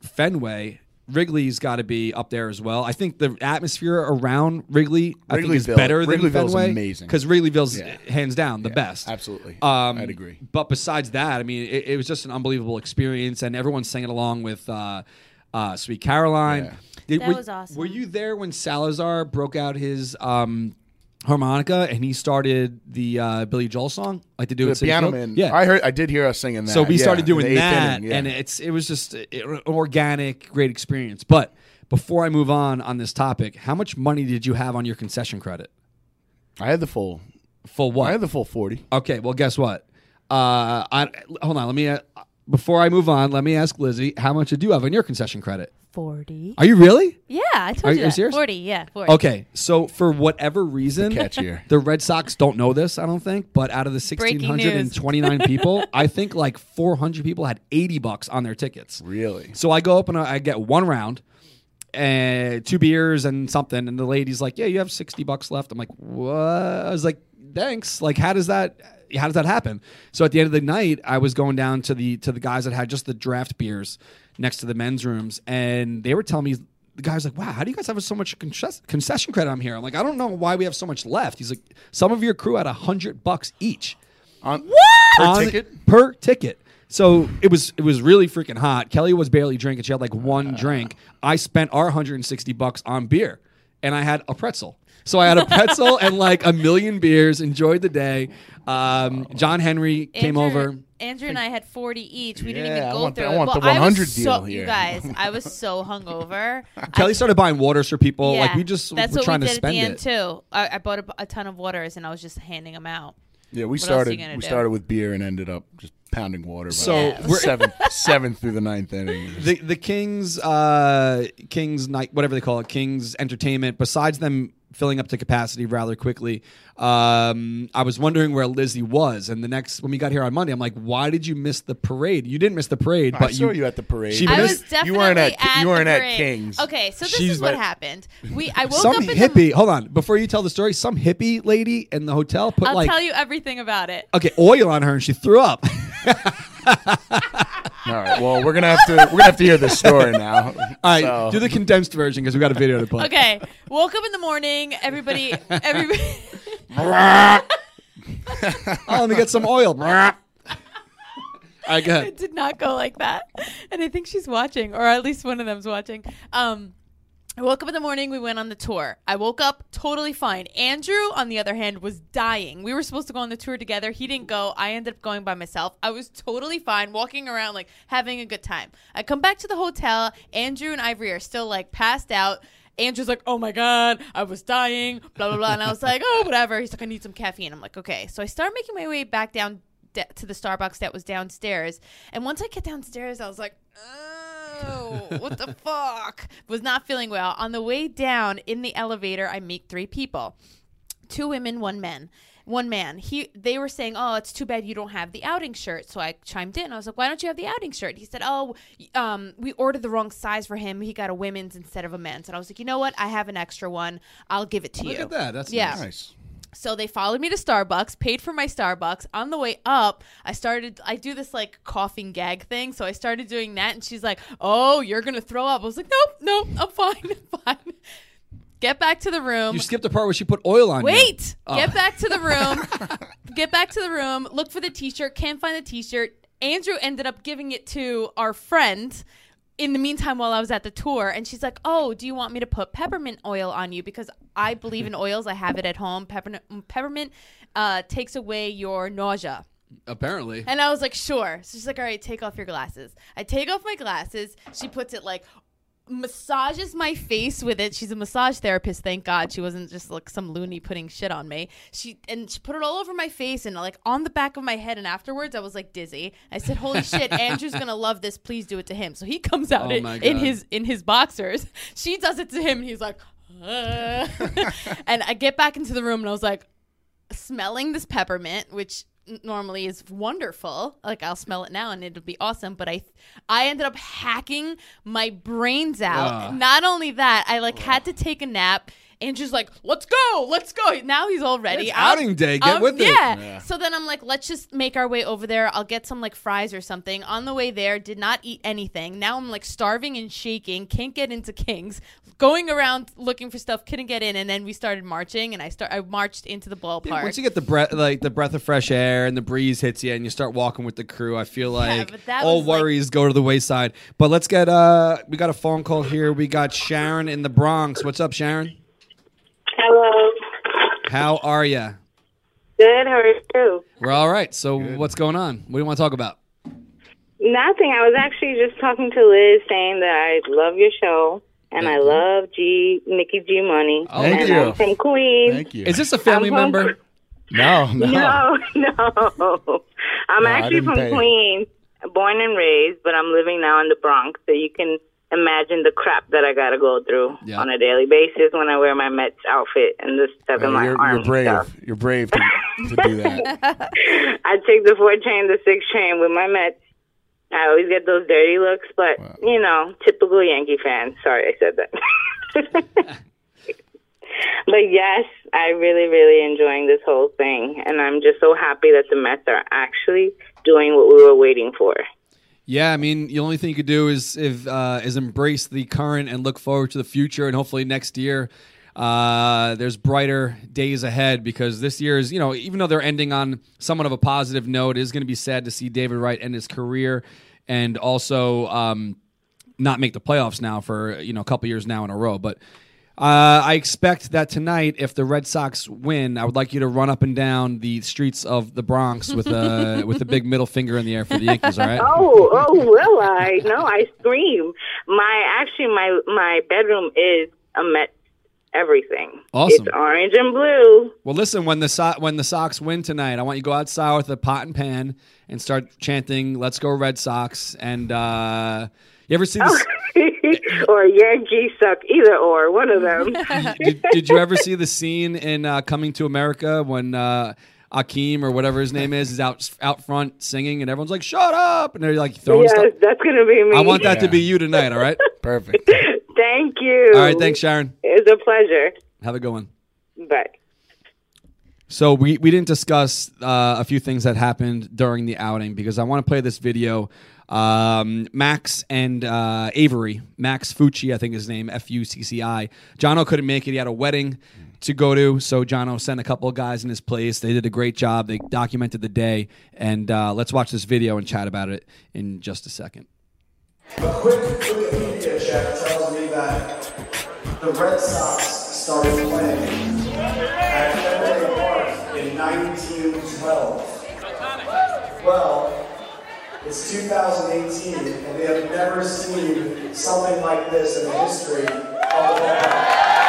Fenway, Wrigley's got to be up there as well. I think the atmosphere around Wrigley, I think is better than Wrigleyville's Fenway. amazing. because Wrigleyville's Yeah. hands down the Yeah, best. Absolutely. Um, I'd agree. But besides that, I mean, it, it was just an unbelievable experience, and everyone's singing along with uh, uh, "Sweet Caroline." Yeah. Did- That were, was awesome. Were you there when Salazar broke out his um, harmonica and he started the uh, Billy Joel song, like to do The at Citi piano man. Yeah, I heard. I did hear us singing that. so we yeah, started doing the that, inning, yeah. and it's it was just an organic, great experience. But before I move on on this topic, how much money did you have on your concession credit? I had the full. For what? I had the full forty. Okay, well, guess what? Uh, I hold on. Let me uh, before I move on, let me ask Lizzie, how much did you have on your concession credit? Forty. Are you really? Yeah, I told Are you you that. serious? Forty. Yeah, forty. Okay, so for whatever reason, catch here. [LAUGHS] the Red Sox don't know this, I don't think, but out of the Breaking news. 1,629 [LAUGHS] people, I think like 400 people had 80 bucks on their tickets. Really? So I go up and I I get one round, and two beers and something, and the lady's like, "Yeah, you have 60 bucks left." I'm like, "What?" I was like, "Thanks." Like, how does that? How does that happen? So at the end of the night, I was going down to the to the guys that had just the draft beers next to the men's rooms, and they were telling me. The guy was like, "Wow, how do you guys have so much concess- concession credit on here?" I'm like, "I don't know why we have so much left." He's like, "Some of your crew had a hundred bucks each." On, per Per ticket? per ticket. So it was it was really freaking hot. Kelly was barely drinking; she had like one drink. I spent our 160 bucks on beer, and I had a pretzel. So I had a pretzel [LAUGHS] and like a million beers. Enjoyed the day. Um, John Henry came Andrew- over. Andrew and I had forty each. We didn't Yeah, even I go want the- through I it. want well, the I was 100 so, deal You here. guys, I was so [LAUGHS] hungover. Kelly I, started buying waters for people. yeah, like we just that's were what trying we to spend at the end it. too. I, I bought a, a ton of waters and I was just handing them out. yeah, we else started. you gonna We do? started with beer and ended up just pounding water. By So Yeah. we're [LAUGHS] seventh, seventh through the ninth inning. the the Kings uh Kings night whatever they call it Kings entertainment besides them filling up to capacity rather quickly um I was wondering where Lizzie was and the next when we got here on Monday I'm like why did you miss the parade you didn't miss the parade I but saw you, you at the parade. She I missed- was definitely you weren't at at you weren't at. Kings. Okay, so this She's is what like- happened. We I woke some up in hippie the. hold on before you tell the story some hippie lady in the hotel put I'll like tell you everything about it. okay oil on her and she threw up [LAUGHS] All right. Well, we're gonna have to we're gonna have to hear this story now. [LAUGHS] all right So- do the condensed version because we got a video to play Okay, woke up in the morning. Everybody, everybody. [LAUGHS] oh let me get some oil [LAUGHS] all right go ahead it did not go like that. And I think she's watching, or at least one of them's watching. Um, I woke up in the morning. We went on the tour. I woke up totally fine. Andrew, on the other hand, was dying. We were supposed to go on the tour together. He didn't go. I ended up going by myself. I was totally fine, walking around like having a good time. I come back to the hotel. Andrew and Ivory are still like passed out. Andrew's like, oh my God, I was dying, blah, blah, blah. And I was like, oh, whatever. He's like, I need some caffeine. I'm like, okay. So I start making my way back down d- to the Starbucks that was downstairs. And once I get downstairs, I was like, what the fuck? Was not feeling well. On the way down in the elevator, I meet three people two women, one man. One man. He they were saying, "Oh, it's too bad you don't have the outing shirt." So I chimed in. I was like, "Why don't you have the outing shirt?" He said, "Oh, um, we ordered the wrong size for him. He got a women's instead of a men's." And I was like, "You know what? I have an extra one. I'll give it to look you." at that that's Yeah. nice. So they followed me to Starbucks, paid for my Starbucks. On the way up, I started, I do this like coughing gag thing. So I started doing that, and she's like, Oh, you're going to throw up. I was like, Nope, nope, I'm fine, [LAUGHS] I'm fine. Get back to the room. you skipped the part where she put oil on you. Wait, Oh. get back to the room. [LAUGHS] get back to the room. Look for the t-shirt. Can't find the t-shirt. Andrew ended up giving it to our friend. In the meantime, while I was at the tour, and she's like, "Oh, do you want me to put peppermint oil on you? Because I believe in [LAUGHS] oils. I have it at home. Peppermint, peppermint uh, takes away your nausea." apparently And I was like, sure. So she's like, all right, take off your glasses. I take off my glasses. She puts it like massages my face with it. She's a massage therapist, thank God. She wasn't just like some loony putting shit on me. She and she put it all over my face and like on the back of my head. And afterwards, I was like dizzy. I said, "Holy [LAUGHS] shit, Andrew's gonna love this. Please do it to him." So he comes out Oh in, in his in his boxers. [LAUGHS] She does it to him, and he's like, "Uh." [LAUGHS] and I get back into the room, and I was like, smelling this peppermint, which normally is wonderful. Like I'll smell it now and it'll be awesome. But I, I ended up hacking my brains out. Ugh. Not only that, I like had to take a nap. Andrew's like, "Let's go, let's go." Now he's all ready. It's I'll- outing day. Get um, with it. yeah. Yeah. So then I'm like, let's just make our way over there. I'll get some like fries or something. On the way there, did not eat anything. Now I'm like starving and shaking. Can't get into Kings. Going around looking for stuff, couldn't get in. And then we started marching, and I start. I marched into the ballpark. Once you get the breath, like the breath of fresh air and the breeze hits you, and you start walking with the crew, I feel like but that all was, like- worries go to the wayside. But let's get uh, we got a phone call here. We got Sharon in the Bronx. What's up, Sharon? Hello. How are you? Good. How are you? We're all right. So what's going on? What do you want to talk about? Nothing. I was actually just talking to Liz saying that I love your show and I you. love G Nikki G Money. Oh, Thank and you. I'm from Queens. Thank you. Is this a family I'm home- member? no, no. No, [LAUGHS] no. I'm No, actually from pay. Queens. born and raised, but I'm living now in the Bronx. So you can imagine the crap that I got to go through Yeah. on a daily basis when I wear my Mets outfit and the seven Uh, line you're, you're brave. stuff. You're brave to, to do that. [LAUGHS] [LAUGHS] I take the four chain, the six chain with my Mets. I always get those dirty looks, but you know, typical Yankee fan. Sorry, I said that. [LAUGHS] but yes, I really, really enjoying this whole thing, and I'm just so happy that the Mets are actually doing what we were waiting for. Yeah, I mean, the only thing you could do is if uh, is embrace the current and look forward to the future, and hopefully next year uh, there's brighter days ahead. Because this year is, you know, even though they're ending on somewhat of a positive note, it is going to be sad to see David Wright end his career, and also um, not make the playoffs now for you know a couple years now in a row. But uh, I expect that tonight, if the Red Sox win, I would like you to run up and down the streets of the Bronx with a [LAUGHS] with a big middle finger in the air for the Yankees. All right. Oh, oh, will I? No, I scream. My actually, my my bedroom is a Met everything. Awesome. It's orange and blue. Well, listen, when the so- when the Sox win tonight, I want you to go outside with a pot and pan and start chanting "Let's go Red Sox." And uh, you ever see [LAUGHS] this? [LAUGHS] or Yankee suck, either or, one of them. [LAUGHS] did, did you ever see the scene in uh, Coming to America when uh, Akeem or whatever his name is is out out front singing and everyone's like, "Shut up!" and they're like throwing yes, stuff. that's gonna be me. I want that to be you tonight. All right. Perfect. Thank you. All right. Thanks, Sharon. It's a pleasure. Have a good one. Bye. So we, we didn't discuss uh, a few things that happened during the outing because I want to play this video. Um, Max and uh, Avery, Max Fucci, I think his name, F U C C I. Jono couldn't make it. He had a wedding to go to, so Jono sent a couple of guys in his place. They did a great job. They documented the day, and uh, let's watch this video and chat about it in just a second. A quick Wikipedia check tells me that the Red Sox started playing at Fenway Park in 1912. Well, it's 2018, and they have never seen something like this in the history of the ballpark.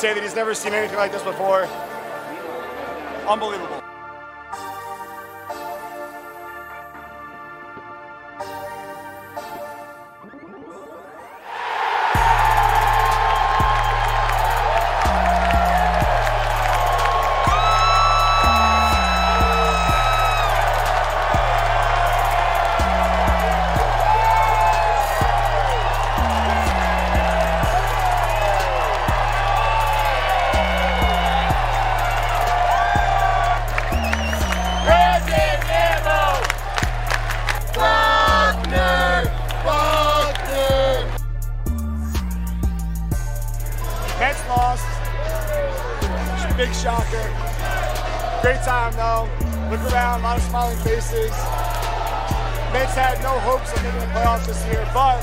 Say that he's never seen anything like this before. Unbelievable. Great time though. Look around, a lot of smiling faces. Mets had no hopes of making the playoffs this year, but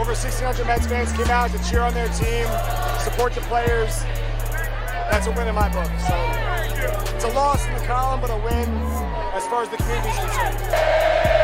over 1,600 Mets fans came out to cheer on their team, support the players. That's a win in my book. So it's a loss in the column, but a win as far as the community is concerned.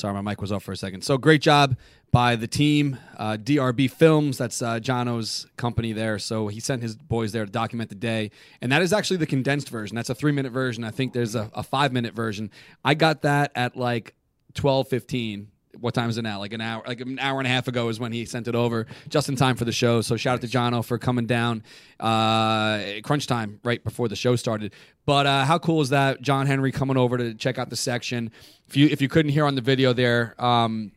Sorry, my mic was off for a second. So great job by the team, uh, DRB Films. That's uh, Jono's company there. So he sent his boys there to document the day, and that is actually the condensed version. That's a three minute version. I think there's a, a five minute version. I got that at like twelve fifteen. What time is it now? Like an hour, like an hour and a half ago is when he sent it over, just in time for the show. So shout out to Jono for coming down, uh, crunch time right before the show started. But uh, how cool is that? John Henry coming over to check out the section. If you if you couldn't hear on the video there, um,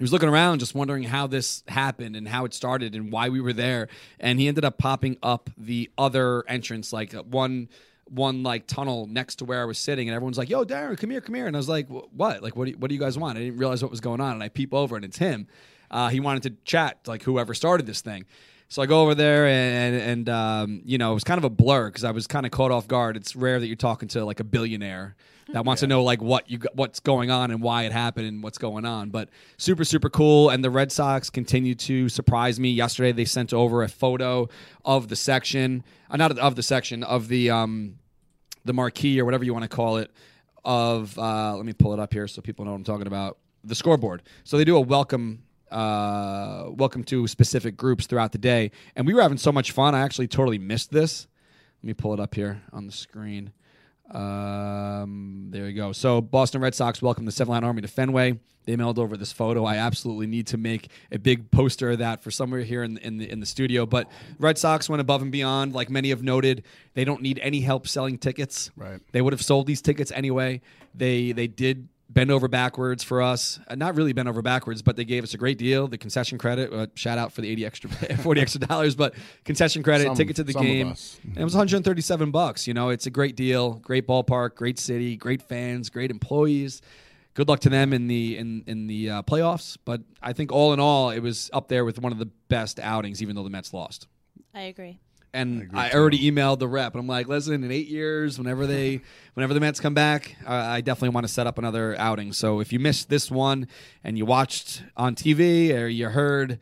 he was looking around just wondering how this happened and how it started and why we were there and he ended up popping up the other entrance like uh, one one like tunnel next to where I was sitting and everyone's like yo Darren come here come here and I was like what like what do you, what do you guys want I didn't realize what was going on and I peep over and it's him uh, he wanted to chat like whoever started this thing so I go over there and and um, you know it was kind of a blur because I was kind of caught off guard. It's rare that you're talking to like a billionaire that wants to know like what you got- what's going on and why it happened and what's going on. But super super cool. And the Red Sox continue to surprise me. Yesterday they sent over a photo of the section, uh, not of the section of the um, the marquee or whatever you want to call it of uh, let me pull it up here so people know what I'm talking about the scoreboard. So they do a welcome uh, welcome to specific groups throughout the day, and we were having so much fun. I actually totally missed this. Let me pull it up here on the screen. Um, there you go. So Boston Red Sox welcome the Seven Line Army to Fenway. They mailed over this photo. I absolutely need to make a big poster of that for somewhere here in, in the in the studio. But Red Sox went above and beyond. Like many have noted, they don't need any help selling tickets. Right. They would have sold these tickets anyway. They they did bend over backwards for us. Uh, not really bend over backwards, but they gave us a great deal. The concession credit. Uh, shout out for the eighty extra, [LAUGHS] forty extra dollars, but concession credit, Some- ticket to the game. And it was 137 bucks. You know, it's a great deal, great ballpark, great city, great fans, great employees. Good luck to them in the in in the uh, playoffs. But I think all in all, it was up there with one of the best outings, even though the Mets lost. I agree. And I, already emailed the rep, and I'm like, listen, in eight years, whenever they, [LAUGHS] whenever the Mets come back, uh, I definitely want to set up another outing. So if you missed this one and you watched on TV or you heard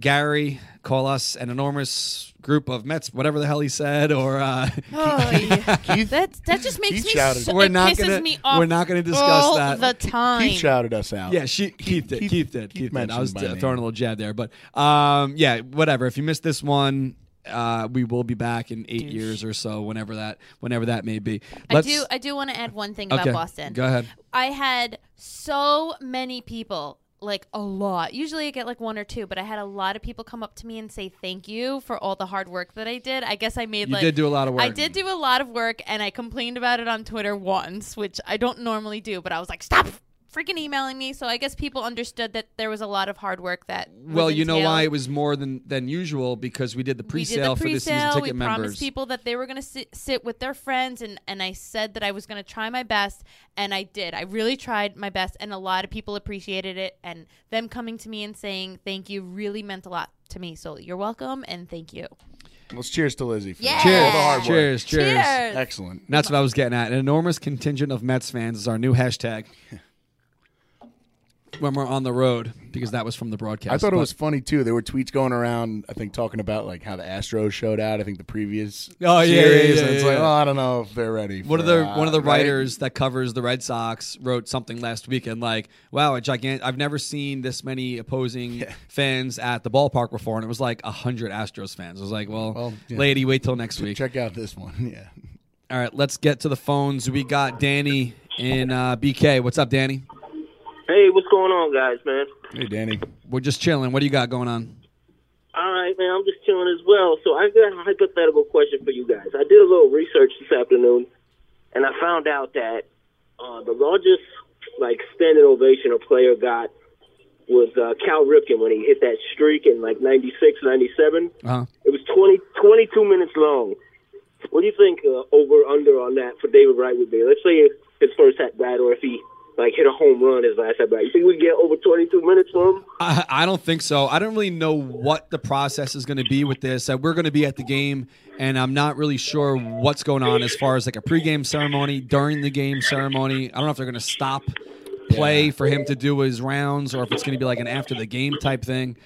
Gary call us an enormous group of Mets, whatever the hell he said, or uh, [LAUGHS] [LAUGHS] Oh, yeah. that that just makes Keith me. shouted- So, We're it not pisses gonna- me off. we're not gonna discuss all that. the time. Keith shouted us out. Yeah, she Keith, did. Keith- Keith, did. Keith Keith, did. I was mentioned uh, throwing a little jab there, but um, yeah, whatever. If you missed this one, uh, we will be back in eight years or so, whenever that whenever that may be. I Let's- do. I do want to add one thing Okay, about Boston. go ahead. I had so many people, like a lot. Usually I get like one or two, but I had a lot of people come up to me and say thank you for all the hard work that I did. I guess I made You like did do a lot of work. I did do a lot of work, and I complained about it on Twitter once, which I don't normally do. But I was like, stop freaking emailing me. So I guess people understood that there was a lot of hard work that. Well, you know why it was more than than usual because we did the we did pre-sale for the season pre-sale. ticket we members. promised people that they were going to sit, sit with their friends, and and I said that I was going to try my best, and I did. I really tried my best, and a lot of people appreciated it. And them coming to me and saying thank you really meant a lot to me. So you're welcome, and thank you. Let's cheers to Lizzie. For Yeah. cheers, all the hard work. cheers, cheers, Cheers. Excellent. And That's what I was getting at. An enormous contingent of Mets fans is our new hashtag. [LAUGHS] when we're on the road, because that was from the broadcast. I thought it was funny too. There were tweets going around. I think talking about like how the Astros showed out. I think the previous Oh, yeah, yeah, series, yeah, and it's yeah, like, yeah. oh, I don't know if they're ready. One of the one of the right? writers that covers the Red Sox wrote something last weekend like, "Wow, a gigant! I've never seen this many opposing fans at the ballpark before." And it was like hundred Astros fans. I was like, "Well, Well, yeah. lady, wait till next week." Check out this one. [LAUGHS] Yeah. All right, let's get to the phones. We got Danny in uh, BK. What's up, Danny? Hey, what's going on, guys, man? Hey, Danny. We're just chilling. What do you got going on? All right, man, I'm just chilling as well. So I've got a hypothetical question for you guys. I did a little research this afternoon, and I found out that uh, the largest like standing ovation a player got was uh, Cal Ripken when he hit that streak in like 96, 97. Uh-huh. It was 20, 22 minutes long. What do you think uh, over under on that for David Wright would be? Let's say his first at bat, or if he like hit a home run his last at bat. You think we get over 22 minutes from him? I, I don't think so. I don't really know what the process is going to be with this. Uh, we're going to be at the game, and I'm not really sure what's going on as far as like a pregame ceremony, during the game ceremony. I don't know if they're going to stop play for him to do his rounds, or if it's going to be like an after the game type thing.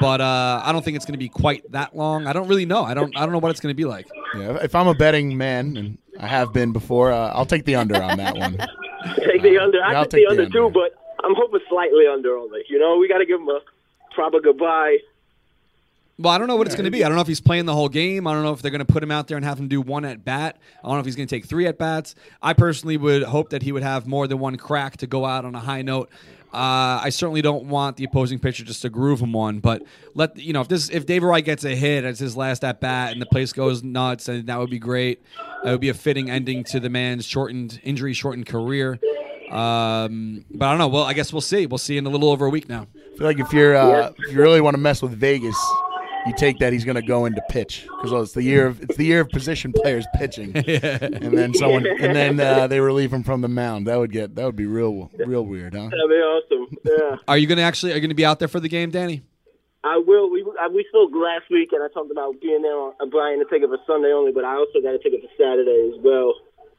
But uh, I don't think it's going to be quite that long. I don't really know. I don't. I don't know what it's going to be like. Yeah, if I'm a betting man, and I have been before, uh, I'll take the under on that one. [LAUGHS] Take the under. I Yeah, I'll took take the the under too, but I'm hoping slightly under only. You know, we got to give him a proper goodbye. Well, I don't know what it's going to be. I don't know if he's playing the whole game. I don't know if they're going to put him out there and have him do one at bat. I don't know if he's going to take three at bats. I personally would hope that he would have more than one crack to go out on a high note. Uh, I certainly don't want the opposing pitcher just to groove him one, but let you know if this if David Wright gets a hit as his last at bat and the place goes nuts, and that would be great. It would be a fitting ending to the man's shortened injury shortened career. Um, but I don't know. Well, I guess we'll see. We'll see in a little over a week now. I feel like if you're uh, if you really want to mess with Vegas, you take that he's going to go into pitch because it's the year of it's the year of position players pitching, [LAUGHS] and then someone and then uh, they relieve him from the mound. That would get that would be real real weird, huh? That'd be awesome. Yeah. Are you going to actually are you going to be out there for the game, Danny? I will. We I, we spoke last week, and I talked about being there on uh, Brian to take it for Sunday only, but I also got to take it for Saturday as well,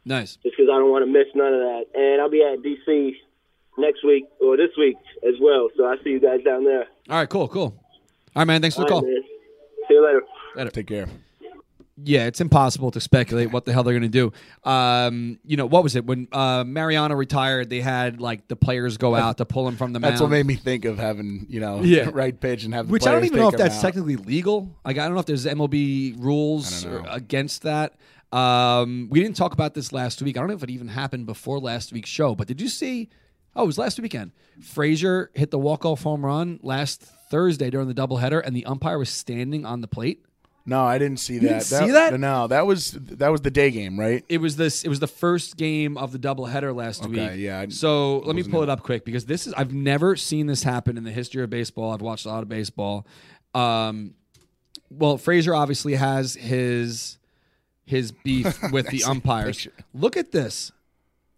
Nice. just because I don't want to miss none of that. And I'll be at DC next week or this week as well, so I'll see you guys down there. All right, cool, cool. All right, man. Thanks for the call. right. See you later. Later. Take care. Yeah, it's impossible to speculate what the hell they're going to do. Um, you know, what was it when uh, Mariano retired? They had like the players go out to pull him from the mound. That's what made me think of having you know Yeah. [LAUGHS] right pitch and have the Which I don't even know if that's out. technically legal. Like I don't know if there's MLB rules against that. Um, we didn't talk about this last week. I don't know if it even happened before last week's show. But did you see? Oh, it was last weekend. Frazier hit the walk off home run last Thursday during the doubleheader, and the umpire was standing on the plate. No, I didn't see that. didn't see that? No, that was that was the day game, right? It was this. It was the first game of the doubleheader last Okay, week. yeah, I So let me pull it up quick because this is. I've never seen this happen in the history of baseball. I've watched a lot of baseball. Um, well, Frazier obviously has his his beef [LAUGHS] with the umpires. Look at this.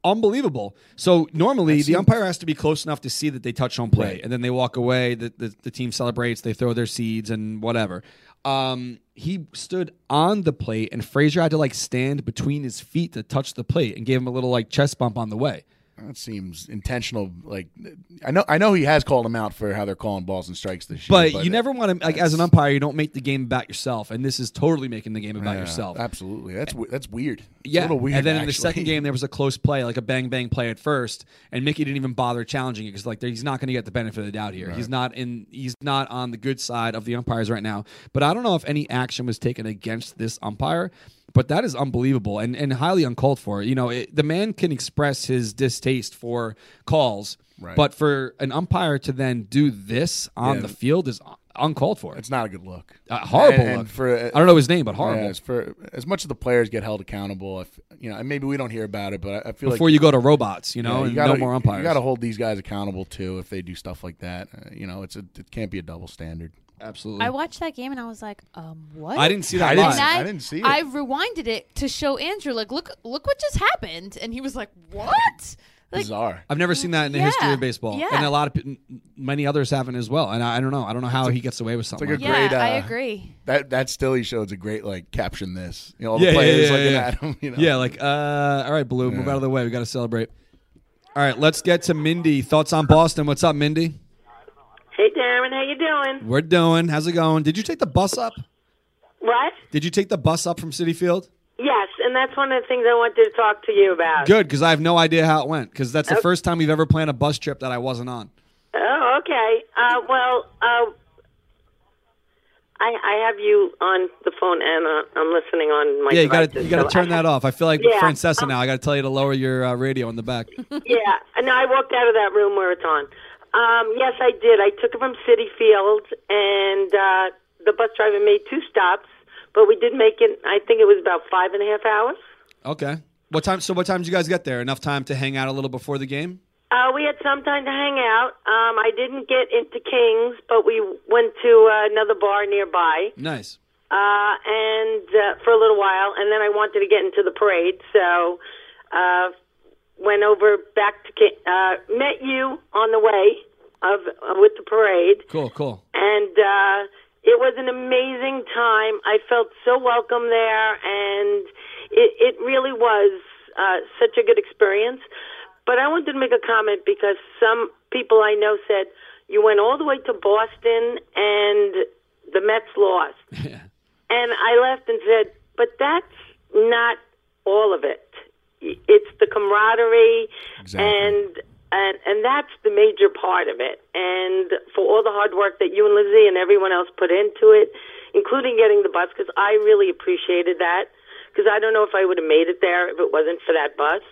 Unbelievable. So normally the umpire has to be close enough to see that they touch on play, Right. and then they walk away. The, the the team celebrates. They throw their seeds and whatever. Um, he stood on the plate, and Frazier had to like stand between his feet to touch the plate, and gave him a little like chest bump on the way. That seems intentional. Like I know, I know he has called him out for how they're calling balls and strikes this year. But, you never want to like as an umpire, you don't make the game about yourself, and this is totally making the game about Yeah, yourself. Absolutely, that's that's weird. It's Yeah, a little weird. and then in the second game there was a close play, like a bang bang play at first, and Mickey didn't even bother challenging it because like he's not going to get the benefit of the doubt here. He's not in. He's not on the good side of the umpires right now. But I don't know if any action was taken against this umpire. But that is unbelievable and, and highly uncalled for. You know, it, the man can express his distaste for calls, Right. but for an umpire to then do this on Yeah. the field is uncalled for. It's not a good look. A horrible And- and. For I don't know his name, but horrible. Yeah, for as much as the players get held accountable, if you know, maybe we don't hear about it, but I I feel Before like you go to robots, you know, Yeah, and gotta, no more umpires. You got to hold these guys accountable too if they do stuff like that. Uh, you know, it's a it can't be a double standard. Absolutely. I watched that game and I was like, um, what? I didn't see that I didn't- live. And I didn't see it. I rewinded it to show Andrew, like, look, look what just happened, and he was like, what? Like, Bizarre. I've never seen that in the Yeah, history of baseball, yeah. and a lot of pe- many others haven't as well. And I, I don't know. I don't know how It's he gets away with something. like a like yeah, great, I uh, agree. That that Stilly show is a great like caption this. You know, all that. the players yeah, yeah, looking yeah. at him. You know, Yeah, like uh, all right, Blue, move out of the way. We got to celebrate. All right, let's get to Mindy. Thoughts on Boston? What's up, Mindy? Hey, Darren, how you doing? We're doing. How's it going? Did you take the bus up? What? Did you take the bus up from Citi Field? Yes, and that's one of the things I wanted to talk to you about. Good, because I have no idea how it went. Because that's the Okay. first time we've ever planned a bus trip that I wasn't on. Oh, okay. Uh, well, uh, I, I have you on the phone, and uh, I'm listening on my yeah, you got to you got to so turn that off. I feel like Yeah, Francesa um, now. I got to tell you to lower your uh, radio in the back. yeah, no, I walked out of that room where it's on. Um, yes, I did. I took it from Citi Field, and uh, the bus driver made two stops, but we did make it. I think it was about five and a half hours. Okay. What time? So what time did you guys get there? Enough time to hang out a little before the game? Uh, we had some time to hang out. Um, I didn't get into King's, but we went to uh, another bar nearby, Nice. uh, and uh, for a little while, and then I wanted to get into the parade. So uh, went over back to uh, met you on the way of uh, with the parade, Cool, cool. and uh, it was an amazing time. I felt so welcome there, and it, it really was uh, such a good experience. But I wanted to make a comment because some people I know said you went all the way to Boston and the Mets lost. [LAUGHS] And I left and said, but that's not all of it. It's the camaraderie and and and that's the major part of it. And for all the hard work that you and Lizzie and everyone else put into it, including getting the bus, because I really appreciated that. Because I don't know if I would have made it there if it wasn't for that bus.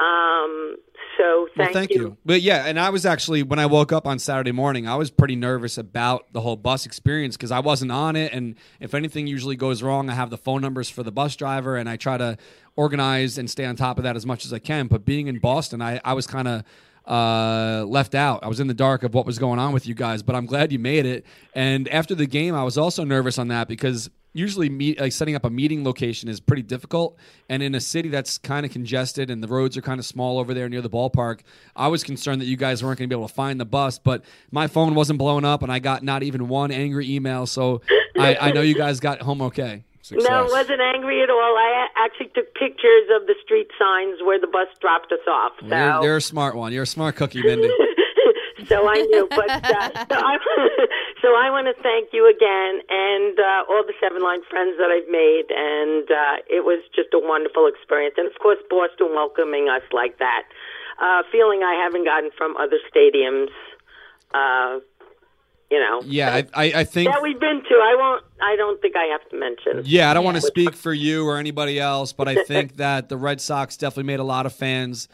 Um, so thank, well, thank you. But yeah, and I was actually when I woke up on Saturday morning, I was pretty nervous about the whole bus experience because I wasn't on it, and if anything usually goes wrong, I have the phone numbers for the bus driver, and I try to organize and stay on top of that as much as I can. But being in Boston, I, I was kind of uh, left out. I was in the dark of what was going on with you guys, but I'm glad you made it. And after the game, I was also nervous on that because usually meet, like setting up a meeting location is pretty difficult. And in a city that's kind of congested and the roads are kind of small over there near the ballpark i was concerned that you guys weren't going to be able to find the bus but my phone wasn't blowing up and i got not even one angry email so i, I know you guys got home okay. No, it wasn't angry at all. i actually took pictures of the street signs where the bus dropped us off. So, you're, you're a smart one. You're a smart cookie mindy [LAUGHS] so I knew. But uh, [LAUGHS] so I, [LAUGHS] so I want to thank you again and uh, all the Seven Line friends that I've made, and uh, it was just a wonderful experience. And of course, Boston welcoming us like that, uh, feeling I haven't gotten from other stadiums. Uh, you know, yeah I, I, I think that we've been to. I won't. I don't think I have to mention. Yeah, I don't want to speak for you or anybody else, but I think that the Red Sox definitely made a lot of fans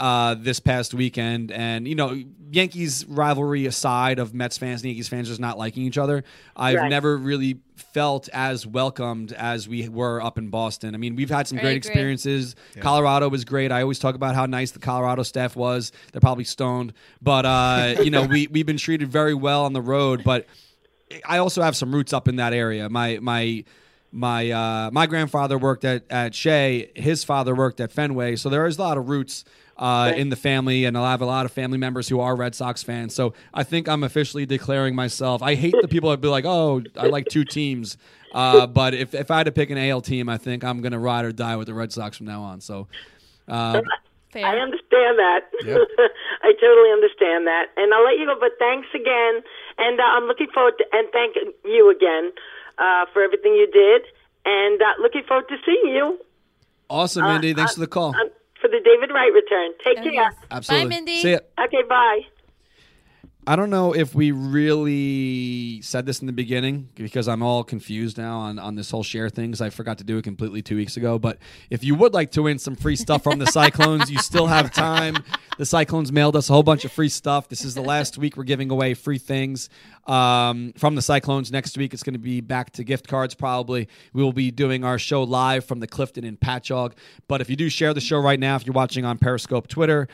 uh, this past weekend. And, you know, Yankees rivalry aside of Mets fans and Yankees fans just not liking each other, I've Right. never really felt as welcomed as we were up in Boston. I mean, we've had some great agree. experiences. Colorado was great. I always talk about how nice the Colorado staff was. They're probably stoned. But, uh, [LAUGHS] you know, we, we've been treated very well on the road. But I also have some roots up in that area. My my my uh, my grandfather worked at at Shea. His father worked at Fenway. So there is a lot of roots. Uh, in the family, and I have a lot of family members who are Red Sox fans. So I think I'm officially declaring myself. I hate the people that be like, "Oh, I like two teams," uh, [LAUGHS] but if if I had to pick an AL team, I think I'm going to ride or die with the Red Sox from now on. So, uh, I understand that. Yep. [LAUGHS] I totally understand that, and I'll let you go. But thanks again, and uh, I'm looking forward to and thank you again uh, for everything you did, and uh, looking forward to seeing you awesome, Uh, Mindy. Thanks uh, for the call. For the David Wright return. Take care. Absolutely. Bye, Mindy. See ya. Okay, bye. I don't know if we really said this in the beginning because I'm all confused now on, on this whole share thing because I forgot to do it completely two weeks ago. But if you would like to win some free stuff from the [LAUGHS] Cyclones, you still have time. The Cyclones mailed us a whole bunch of free stuff. This is the last week we're giving away free things um, from the Cyclones. Next week it's going to be back to gift cards probably. We will be doing our show live from the Clifton in Patchogue. But if you do share the show right now, if you're watching on Periscope, Twitter,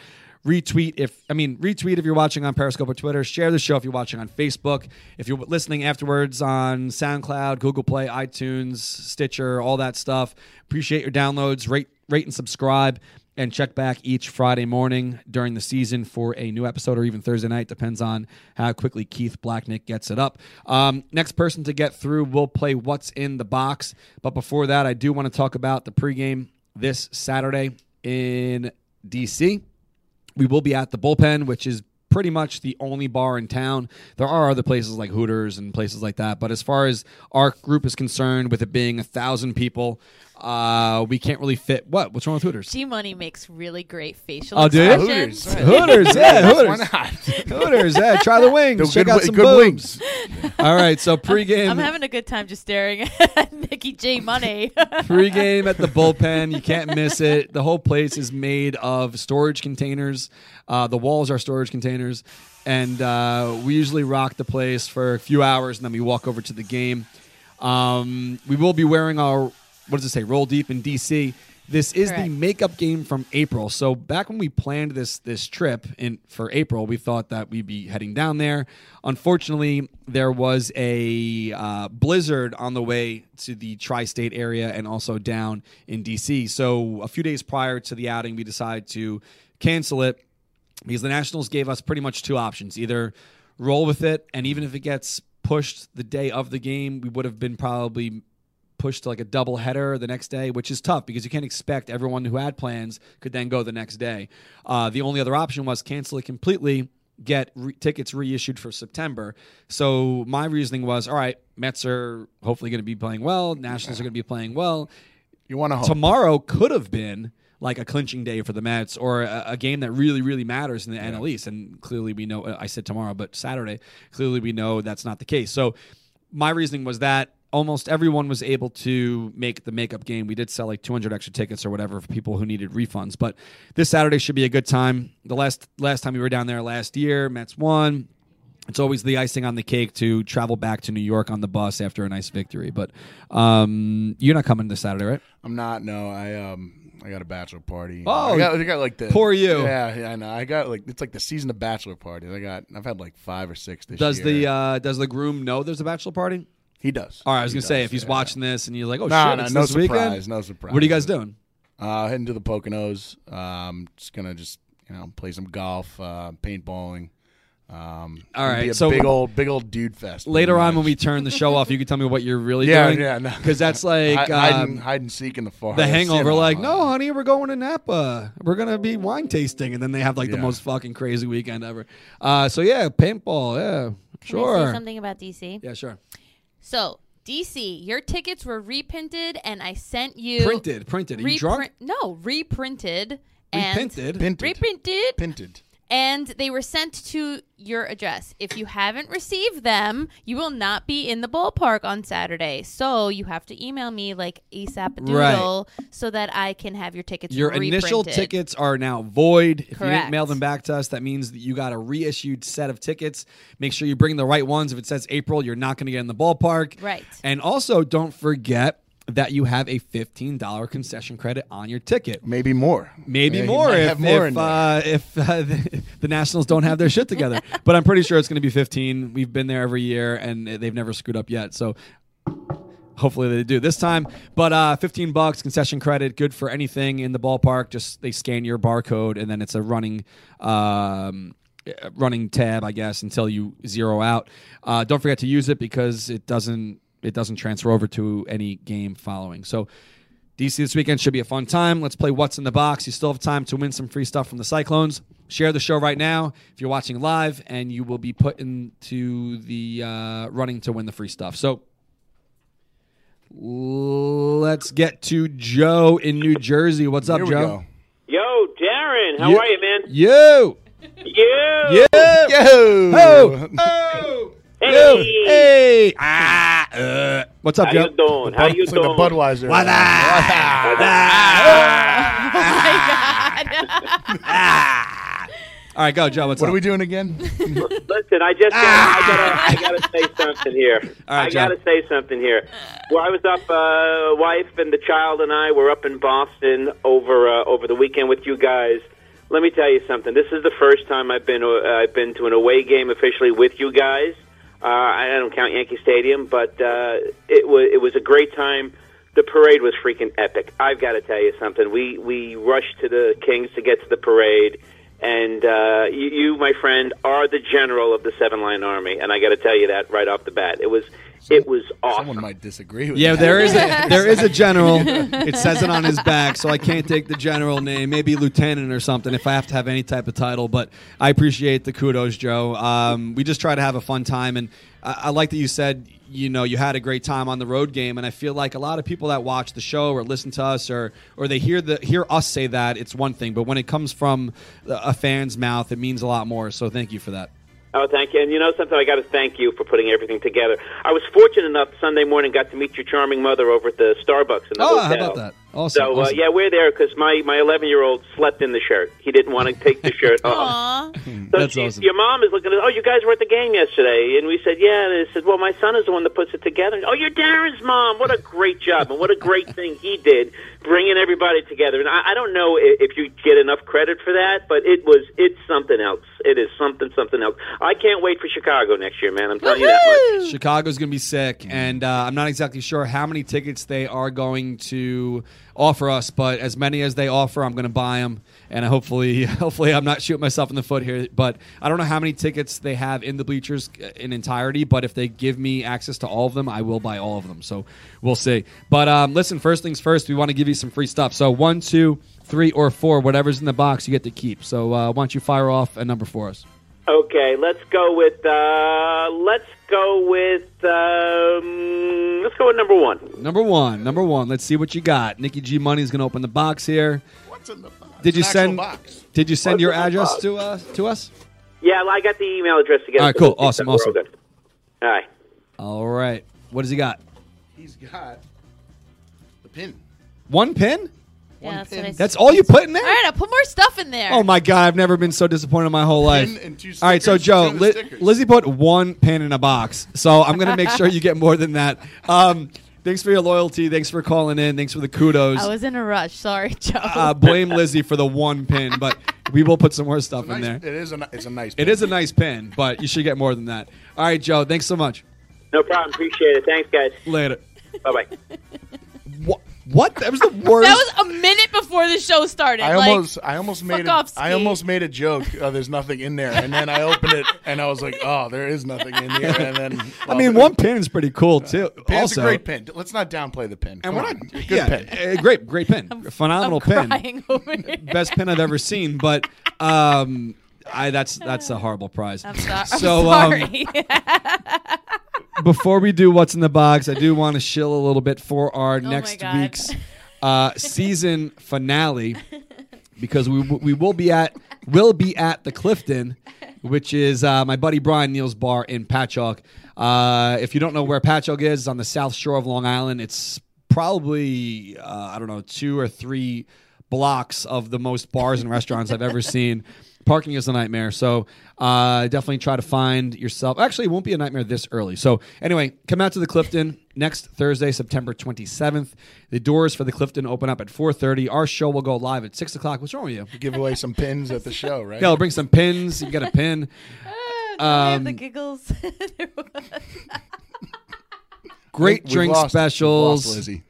retweet if I mean retweet if you're watching on Periscope or Twitter. Share the show if you're watching on Facebook. If you're listening afterwards on SoundCloud, Google Play, iTunes, Stitcher, all that stuff. Appreciate your downloads. Rate rate and subscribe. And check back each Friday morning during the season for a new episode, or even Thursday night. Depends on how quickly Keith Blacknick gets it up. Um, next person to get through will play What's in the Box. But before that, I do want to talk about the pregame this Saturday in DC. We will be at the bullpen, which is pretty much the only bar in town. There are other places like Hooters and places like that, but as far as our group is concerned, with it being a thousand people, uh, we can't really fit. What? What's wrong with Hooters? G Money makes really great facial Oh, do you? expressions. [LAUGHS] Hooters, yeah, Yes, Hooters. why not? [LAUGHS] Hooters, yeah. Try the [LAUGHS] wings. They're Check good out wi- some good boobs. All right, so pregame. I'm having a good time just staring at Nikki J Money. Pre-game at the bullpen, you can't miss it. The whole place is made of storage containers. Uh, the walls are storage containers, and uh, we usually rock the place for a few hours, and then we walk over to the game. Um, we will be wearing our what does it say? Roll deep in DC. This is the makeup game from April. So back when we planned this this trip in for April, we thought that we'd be heading down there. Unfortunately, there was a uh, blizzard on the way to the tri-state area and also down in DC. So a few days prior to the outing, we decided to cancel it because the Nationals gave us pretty much two options: either roll with it, and even if it gets pushed the day of the game, we would have been probably pushed to like a double header the next day, which is tough because you can't expect everyone who had plans could then go the next day. Uh, the only other option was cancel it completely, get re- tickets reissued for September. So my reasoning was, all right, Mets are hopefully going to be playing well, Nationals are going to be playing well. You want to. Tomorrow could have been like a clinching day for the Mets or a, a game that really, really matters in the NL East. And clearly we know, I said tomorrow, but Saturday, clearly we know that's not the case. So my reasoning was that almost everyone was able to make the makeup game. We did sell like 200 extra tickets or whatever for people who needed refunds. But this Saturday should be a good time. The last last time we were down there last year, Mets won. It's always the icing on the cake to travel back to New York on the bus after a nice victory. But um, you're not coming this Saturday, right? I'm not. No, I um. I got a bachelor party. Oh, I got, I got like the poor you. Yeah, yeah, I know. I got like it's like the season of bachelor parties. I got I've had like five or six this Does year. the uh, does the groom know there's a bachelor party? He does. All right, I was He gonna say does, if he's yeah. watching this and you're like, oh no, shit, no, it's no this surprise, weekend. no surprise. What are you guys doing? Uh, heading to the Poconos. Um, just gonna just you know play some golf, uh, paintballing. Um, All be a so big old, big old dude fest. Later on, when we turn the show off, you can tell me what you're really yeah, doing. yeah, no. because that's [LAUGHS] like hide, hide, um, and, hide and seek in the forest. the you Hangover. know. Like, no, honey, we're going to Napa. We're gonna be wine tasting, and then they have like the Yeah. most fucking crazy weekend ever. Uh, so yeah, paintball. Yeah, Can I sure. say something about DC? Yeah, sure. So DC, your tickets were reprinted, and I sent you Printed, printed. Are you drunk? reprint- No, reprinted and Reprinted? Pinted. reprinted, Pinted. And they were sent to your address. If you haven't received them, you will not be in the ballpark on Saturday. So you have to email me like ASAP doodle so that I can have your tickets. Your initial tickets are now void. If you Correct. didn't mail them back to us, that means that you got a reissued set of tickets. Make sure you bring the right ones. If it says April, you're not going to get in the ballpark. Right. And also, don't forget that you have a $15 concession credit on your ticket. Maybe more. Maybe Yeah, more if, more if, uh, if uh, [LAUGHS] the, Nationals don't have their shit together. [LAUGHS] but I'm pretty sure it's going to be 15. We've been there every year, and they've never screwed up yet. So hopefully they do this time. But uh, 15 bucks concession credit, good for anything in the ballpark. Just they scan your barcode, and then it's a running. Um, running tab i guess until you zero out uh, don't forget to use it because it doesn't it doesn't transfer over to any game following so DC this weekend should be a fun time. Let's play What's in the Box. You still have time to win some free stuff from the Cyclones. Share the show right now if you're watching live, and you will be put into the uh, running to win the free stuff. So let's get to Joe in New Jersey. What's up, Joe? go. Yo, Darren, how You- are you, man? You. You. You. Yo. Ho. [LAUGHS] Oh. Hey. Hey. Ah. Uh. What's up, John? How Joe? you doing? How you it's like doing? the Budweiser. What [LAUGHS] All right, go, Joe. What's What up? are we doing again? [LAUGHS] Listen, I just gotta, I gotta, I gotta say something here. All right, I Joe. gotta say something here. Well, I was up, uh, wife and the child and I were up in Boston over uh, over the weekend with you guys. Let me tell you something. This is the first time I've been uh, I've been to an away game officially with you guys. Uh, I don't count Yankee Stadium, but uh, it was it was a great time. The parade was freaking epic. I've got to tell you something. We we rushed to the Kings to get to the parade, and uh, you, you, my friend, are the general of the Seven Line Army, and I got to tell you that right off the bat. It was it was awesome. Someone might disagree with Yeah, that. there is a [LAUGHS] there is a general. [LAUGHS] It says it on his back, so I can't take the general name. Maybe lieutenant or something if I have to have any type of title. But I appreciate the kudos, Joe. Um, we just try to have a fun time, and I, I like that you said you know you had a great time on the road game. And I feel like a lot of people that watch the show or listen to us or or they hear the hear us say that it's one thing, but when it comes from a fan's mouth, it means a lot more. So thank you for that. Oh, thank you. And you know something? I got to thank you for putting everything together. I was fortunate enough Sunday morning got to meet your charming mother over at the Starbucks in the Oh, hotel. how about that? Awesome. So uh, awesome. yeah, we're there because my my 11 year old slept in the shirt. He didn't want to take the shirt [LAUGHS] off. So [LAUGHS] That's she- awesome. Your mom is looking at. Oh, you guys were at the game yesterday, and we said, yeah. And they said, well, my son is the one that puts it together. Oh, you're Darren's mom. What a great job, and what a great thing he did, bringing everybody together. And I, I don't know i- if you get enough credit for that, but it was it's something else. It is something something else. I can't wait for Chicago next year, man. I'm telling you that much. Chicago's going to be sick, and uh, I'm not exactly sure how many tickets they are going to offer us, but as many as they offer, I'm going to buy them. And hopefully, [LAUGHS] hopefully, I'm not shooting myself in the foot here. But I don't know how many tickets they have in the bleachers uh, in entirety. But if they give me access to all of them, I will buy all of them. So we'll see. But um, listen, first things first, we want to give you some free stuff. So one, two, three, or four, whatever's in the box, you get to keep. So uh, why don't you fire off a number for us? Okay, let's go with uh, let's go with um, let's go with number one. Number one, number one. Let's see what you got. Nikki G Money is going to open the box here. What's in the box? Did you It's an actual send? box. Did you send your address box? to uh, to us? Yeah, well, I got the email address to get. All it right, to cool. the- Awesome, all awesome. good. All right. All right. What does he got? He's got the pin. One pin? Yeah, that's, what I That's all you put in there? All right, I'll put more stuff in there. Oh my god! I've never been so disappointed in my whole life. and two All right, so Joe, two of the Li- Lizzie put one pin in a box, so I'm gonna make sure you get more than that. [LAUGHS] Um, thanks for your loyalty. Thanks for calling in. Thanks for the kudos. I was in a rush. Sorry, [LAUGHS] Joe. uh, blame Lizzie for the one pin, but we will put some more stuff in there. It is a it's a nice. It pin. is a nice pin, but you should get more than that. All right, Joe. Thanks so much. No problem. Appreciate it. Thanks, guys. Later. Bye bye. What? What? That was the worst. that was a minute before the show started. I like, almost, I almost made, a, off, I almost made a joke. Oh, there's nothing in there, and then I opened it, and I was like, oh, there is nothing in here. And then, I mean, one pin is pretty cool too. pin's also, a great pin. Let's not downplay the pin. And Come we're not. good yeah, pin. uh, great, great pin. [LAUGHS] Phenomenal pin. crying [LAUGHS] over here. Best pin I've ever seen. But um, I that's that's a horrible prize. I'm, so- I'm So, um, sorry. [LAUGHS] before we do what's in the box, I do want to shill a little bit for our Oh next week's uh, season finale [LAUGHS] because we we will be at will be at the Clifton, which is uh, my buddy Brian Neal's bar in Patchogue. Uh, if you don't know where Patchogue is, it's on the south shore of Long Island. It's probably uh, I don't know two or three blocks of the most bars and restaurants I've ever seen. Parking is a nightmare, so uh, definitely try to find yourself. Actually, it won't be a nightmare this early. So anyway, come out to the Clifton next Thursday, September 27th. The doors for the Clifton open up at 4:30. Our show will go live at six o'clock. What's wrong with you? Give away some pins at the [LAUGHS] show, right? Yeah, I'll bring some pins. You get a pin. [LAUGHS] I have the Um, giggles. [LAUGHS] Great We've drink lost- specials. lost Lizzie.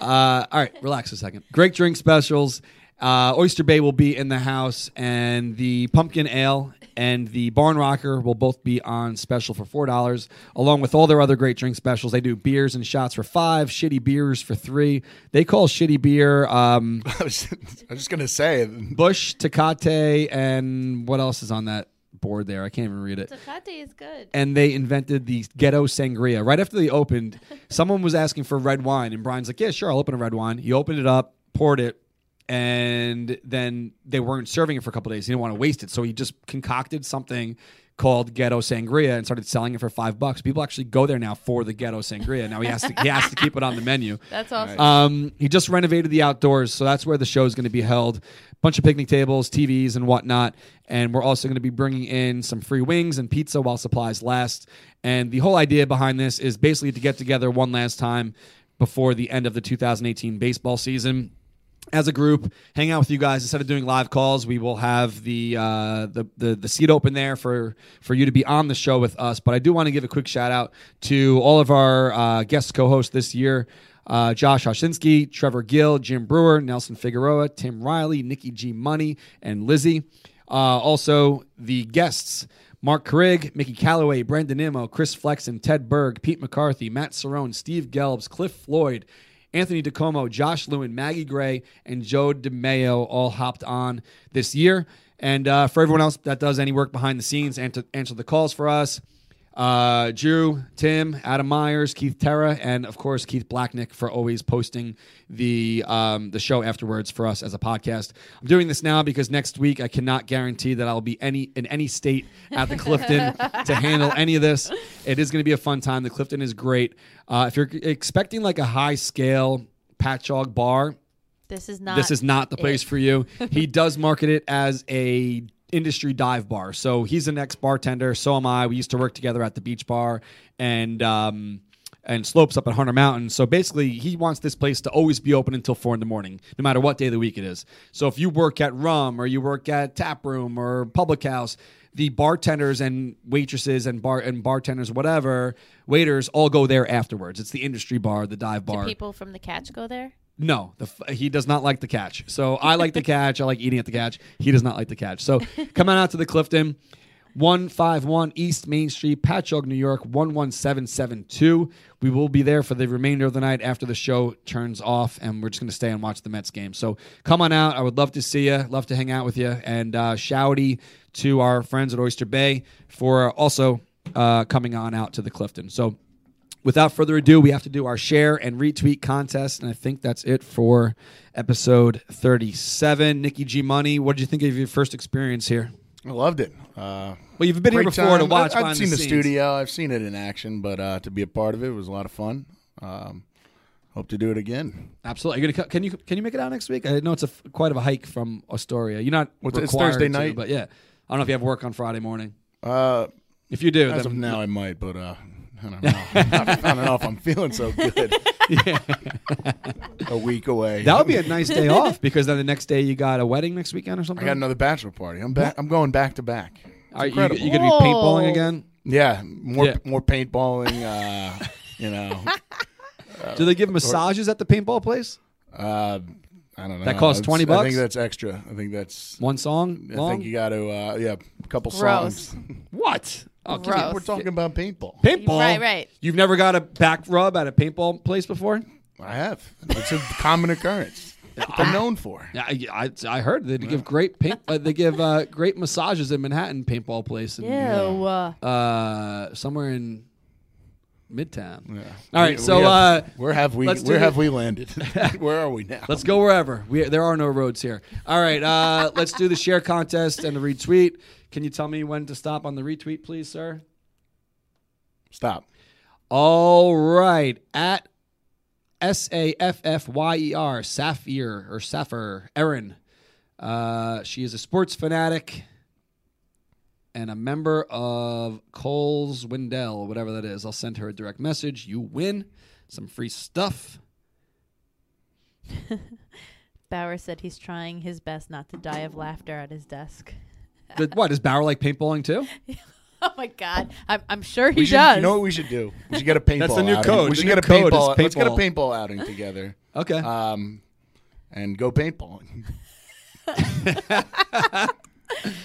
Uh, all right, relax a second. Great drink specials. Uh, Oyster Bay will be in the house, and the pumpkin ale and the barn rocker will both be on special for four dollars, along with all their other great drink specials. They do beers and shots for five, shitty beers for three. They call shitty beer um, [LAUGHS] I was, I was just gonna say, Bush, Tecate, and what else is on that board there? I can't even read it. Tecate is good. and they invented the ghetto sangria. Right after they opened, [LAUGHS] someone was asking for red wine, and Brian's like, "Yeah, sure, I'll open a red wine." He opened it up, poured it, and then they weren't serving it for a couple days. He didn't want to waste it, so he just concocted something called ghetto sangria and started selling it for five bucks. People actually go there now for the ghetto sangria. Now he has to he has to keep it on the menu. [LAUGHS] That's awesome. Um, he just renovated the outdoors, so that's where the show is going to be held. Bunch of picnic tables, TVs, and whatnot. And we're also going to be bringing in some free wings and pizza while supplies last. And the whole idea behind this is basically to get together one last time before the end of the 2018 baseball season as a group, hang out with you guys instead of doing live calls. We will have the uh, the, the the seat open there for for you to be on the show with us. But I do want to give a quick shout out to all of our uh, guest co-hosts this year. Uh, Josh Hoshinsky, Trevor Gill, Jim Breuer, Nelson Figueroa, Tim Riley, Nikki G Money, and Lizzie. Uh, also, the guests Mark Carig, Mickey Callaway, Brandon Nimmo, Chris Flexen, Ted Berg, Pete McCarthy, Matt Cerrone, Steve Gelbs, Cliff Floyd, Anthony DiComo, Josh Lewin, Maggie Gray, and Joe DeMeo all hopped on this year. And uh, for everyone else that does any work behind the scenes and to answer the calls for us, uh, Drew, Tim, Adam Myers, Keith Terra, and of course Keith Blacknick for always posting the um, the show afterwards for us as a podcast. I'm doing this now because next week I cannot guarantee that I'll be any in any state at the Clifton to handle any of this. It is going to be a fun time. The Clifton is great. Uh, if you're expecting like a high scale Patchogue bar, This is not. this is not the place it. for you. He does market it as a industry dive bar. So he's an ex bartender. So am I. We used to work together at the beach bar and um, and slopes up at Hunter Mountain. So basically, he wants this place to always be open until four in the morning, no matter what day of the week it is. So if you work at Rum or you work at Tap Room or Public House. The bartenders and waitresses and bar and bartenders, whatever waiters, all go there afterwards. It's the industry bar, the dive Do bar. people from the catch go there? No, the, f- he does not like the catch. So I like the [LAUGHS] catch. I like eating at the catch. He does not like the catch. So come on out to the Clifton, one five one East Main Street, Patchogue, New York one one seven seven two. We will be there for the remainder of the night after the show turns off, and we're just going to stay and watch the Mets game. So come on out. I would love to see you. Love to hang out with you. And uh, shouty to our friends at Oyster Bay for also uh, coming on out to the Clifton. So without further ado, we have to do our share and retweet contest, and I think that's it for episode 37. Nikki G Money, what did you think of your first experience here? I loved it. Uh, Well, you've been here before to watch I've, I've seen the the, studio. I've seen it in action, but uh, to be a part of it was a lot of fun. Um, hope to do it again. Absolutely. Are you gonna, can you can you make it out next week? I know it's a quite of a hike from Astoria. You're not it- it's Thursday to, night? but yeah. I don't know if you have work on Friday morning. Uh, If you do, as then of now, I might, but uh, [LAUGHS] I don't know. I don't know if I'm feeling so good. [LAUGHS] a week away. that would be a nice day off because then the next day you got a wedding next weekend or something. I got another bachelor party. I'm back. I'm going back to back. It's Are you, incredible. you gonna be paintballing again? Yeah, more Yeah. more paintballing. Uh, you know, [LAUGHS] Do they give massages at the paintball place? uh, I don't know. That costs It's- 20 I bucks? think that's extra. I think that's. One song? I long? think you got to. Uh, yeah, a couple Gross. songs. What? Oh, Gross. Gross. We're talking about paintball. Paintball. Right, right. You've never got a back rub at a paintball place before? I have. It's a common occurrence. They're known for. Yeah, I, I, I heard they give great paint. Uh, they give uh, great massages in Manhattan paintball place. Ew. Uh, uh, somewhere in Midtown. Yeah. All right, We- so we have, uh, where have we? let's do Where the- have we landed? [LAUGHS] where are we now? let's go wherever. We, there are no roads here. All right, uh, let's do the share contest and the retweet. Can you tell me when to stop on the retweet, please, sir? Stop. All right. At S A F F Y E R, Sapphire or Sapphire, Erin. Uh, she is a sports fanatic and a member of Coles Wendell, whatever that is. I'll send her a direct message. You win some free stuff. [LAUGHS] Bauer said he's trying his best not to die of laughter at his desk. The- what is Bauer like paintballing too? [LAUGHS] Oh my god, I'm, I'm sure he We should, does. You know what we should do? We should get a paintball. [LAUGHS] That's the new outing. code. We should get a code is paintball. Let's get a paintball. paintball outing together. [LAUGHS] Okay. Um, and go paintballing. hey,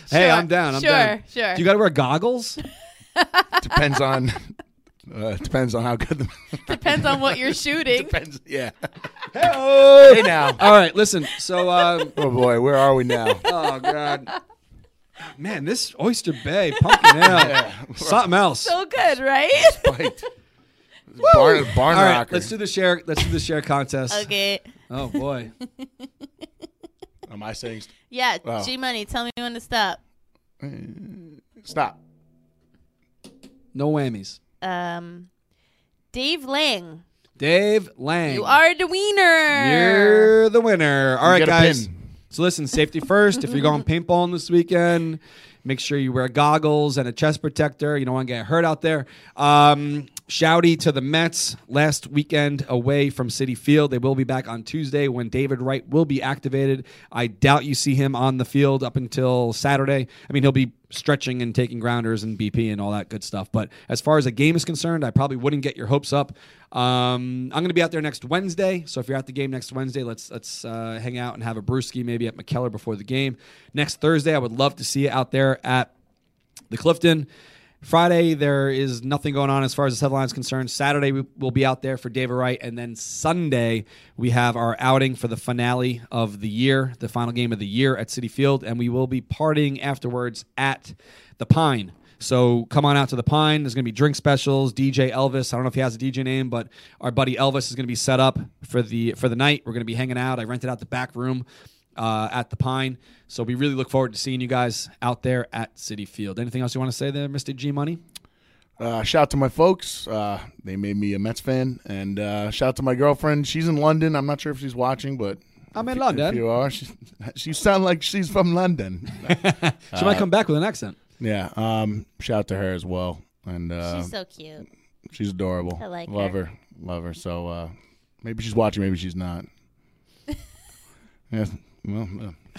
Sure, I'm down. I'm sure, down. sure. Do you got to wear goggles? depends on. Uh, depends on how good the. Depends on what you're shooting. depends. Yeah. Hey, Hey now. All right, listen. So, um, Oh boy, where are we now? oh god, man, this Oyster Bay pumpkin ale, [LAUGHS] something else. so good, right? Spiked. Barn, barn All right, rocker. let's do the share. Let's do the share contest. okay. Oh boy, Am I saying st- Yeah, Oh. G Money, tell me when to stop. stop? no whammies. Um, Dave Lang, Dave Lang, you are the wiener. You're the winner. All You right, get a guys. So listen, safety first. if you're going paintballing this weekend, make sure you wear goggles and a chest protector. You don't want to get hurt out there. Um, shouty to the Mets last weekend away from Citi Field. They will be back on Tuesday when David Wright will be activated. I doubt you see him on the field up until Saturday. I mean, he'll be stretching and taking grounders and BP and all that good stuff. But as far as a game is concerned, I probably wouldn't get your hopes up. Um, I'm going to be out there next Wednesday, so if you're at the game next Wednesday, let's let's uh, hang out and have a brewski maybe at McKellar before the game. Next Thursday, I would love to see you out there at the Clifton. Friday, there is nothing going on as far as the headline is concerned. Saturday, we will be out there for David Wright. And then Sunday, we have our outing for the finale of the year, the final game of the year at Citi Field. And we will be partying afterwards at the Pine. So come on out to the Pine. There's going to be drink specials. DJ Elvis. I don't know if he has a DJ name, but our buddy Elvis is going to be set up for the for the night. We're going to be hanging out. I rented out the back room uh, at the Pine. So we really look forward to seeing you guys out there at Citi Field. Anything else you want to say there, Mr. G Money? Uh, shout out to my folks. Uh, they made me a Mets fan, and uh, shout out to my girlfriend. She's in London. I'm not sure if she's watching, but I'm in If London. you are, she, [LAUGHS] she sound like she's from London. [LAUGHS] She might come back with an accent. Yeah. Um. Shout out to her as well. And uh, She's so cute. She's adorable. I like Love her. her. Love her. So uh, maybe she's watching. Maybe she's not. [LAUGHS] yeah. Well. Uh. [LAUGHS]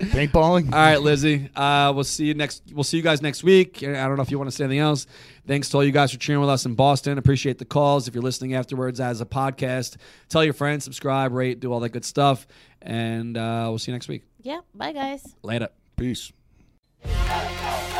Paintballing. All right, Lizzie. Uh, we'll see you next. We'll see you guys next week. I don't know if you want to say anything else. Thanks to all you guys for cheering with us in Boston. Appreciate the calls. If you're listening afterwards as a podcast, tell your friends, subscribe, rate, do all that good stuff, and uh, we'll see you next week. Yeah. Bye, guys. Later. Peace. Hey,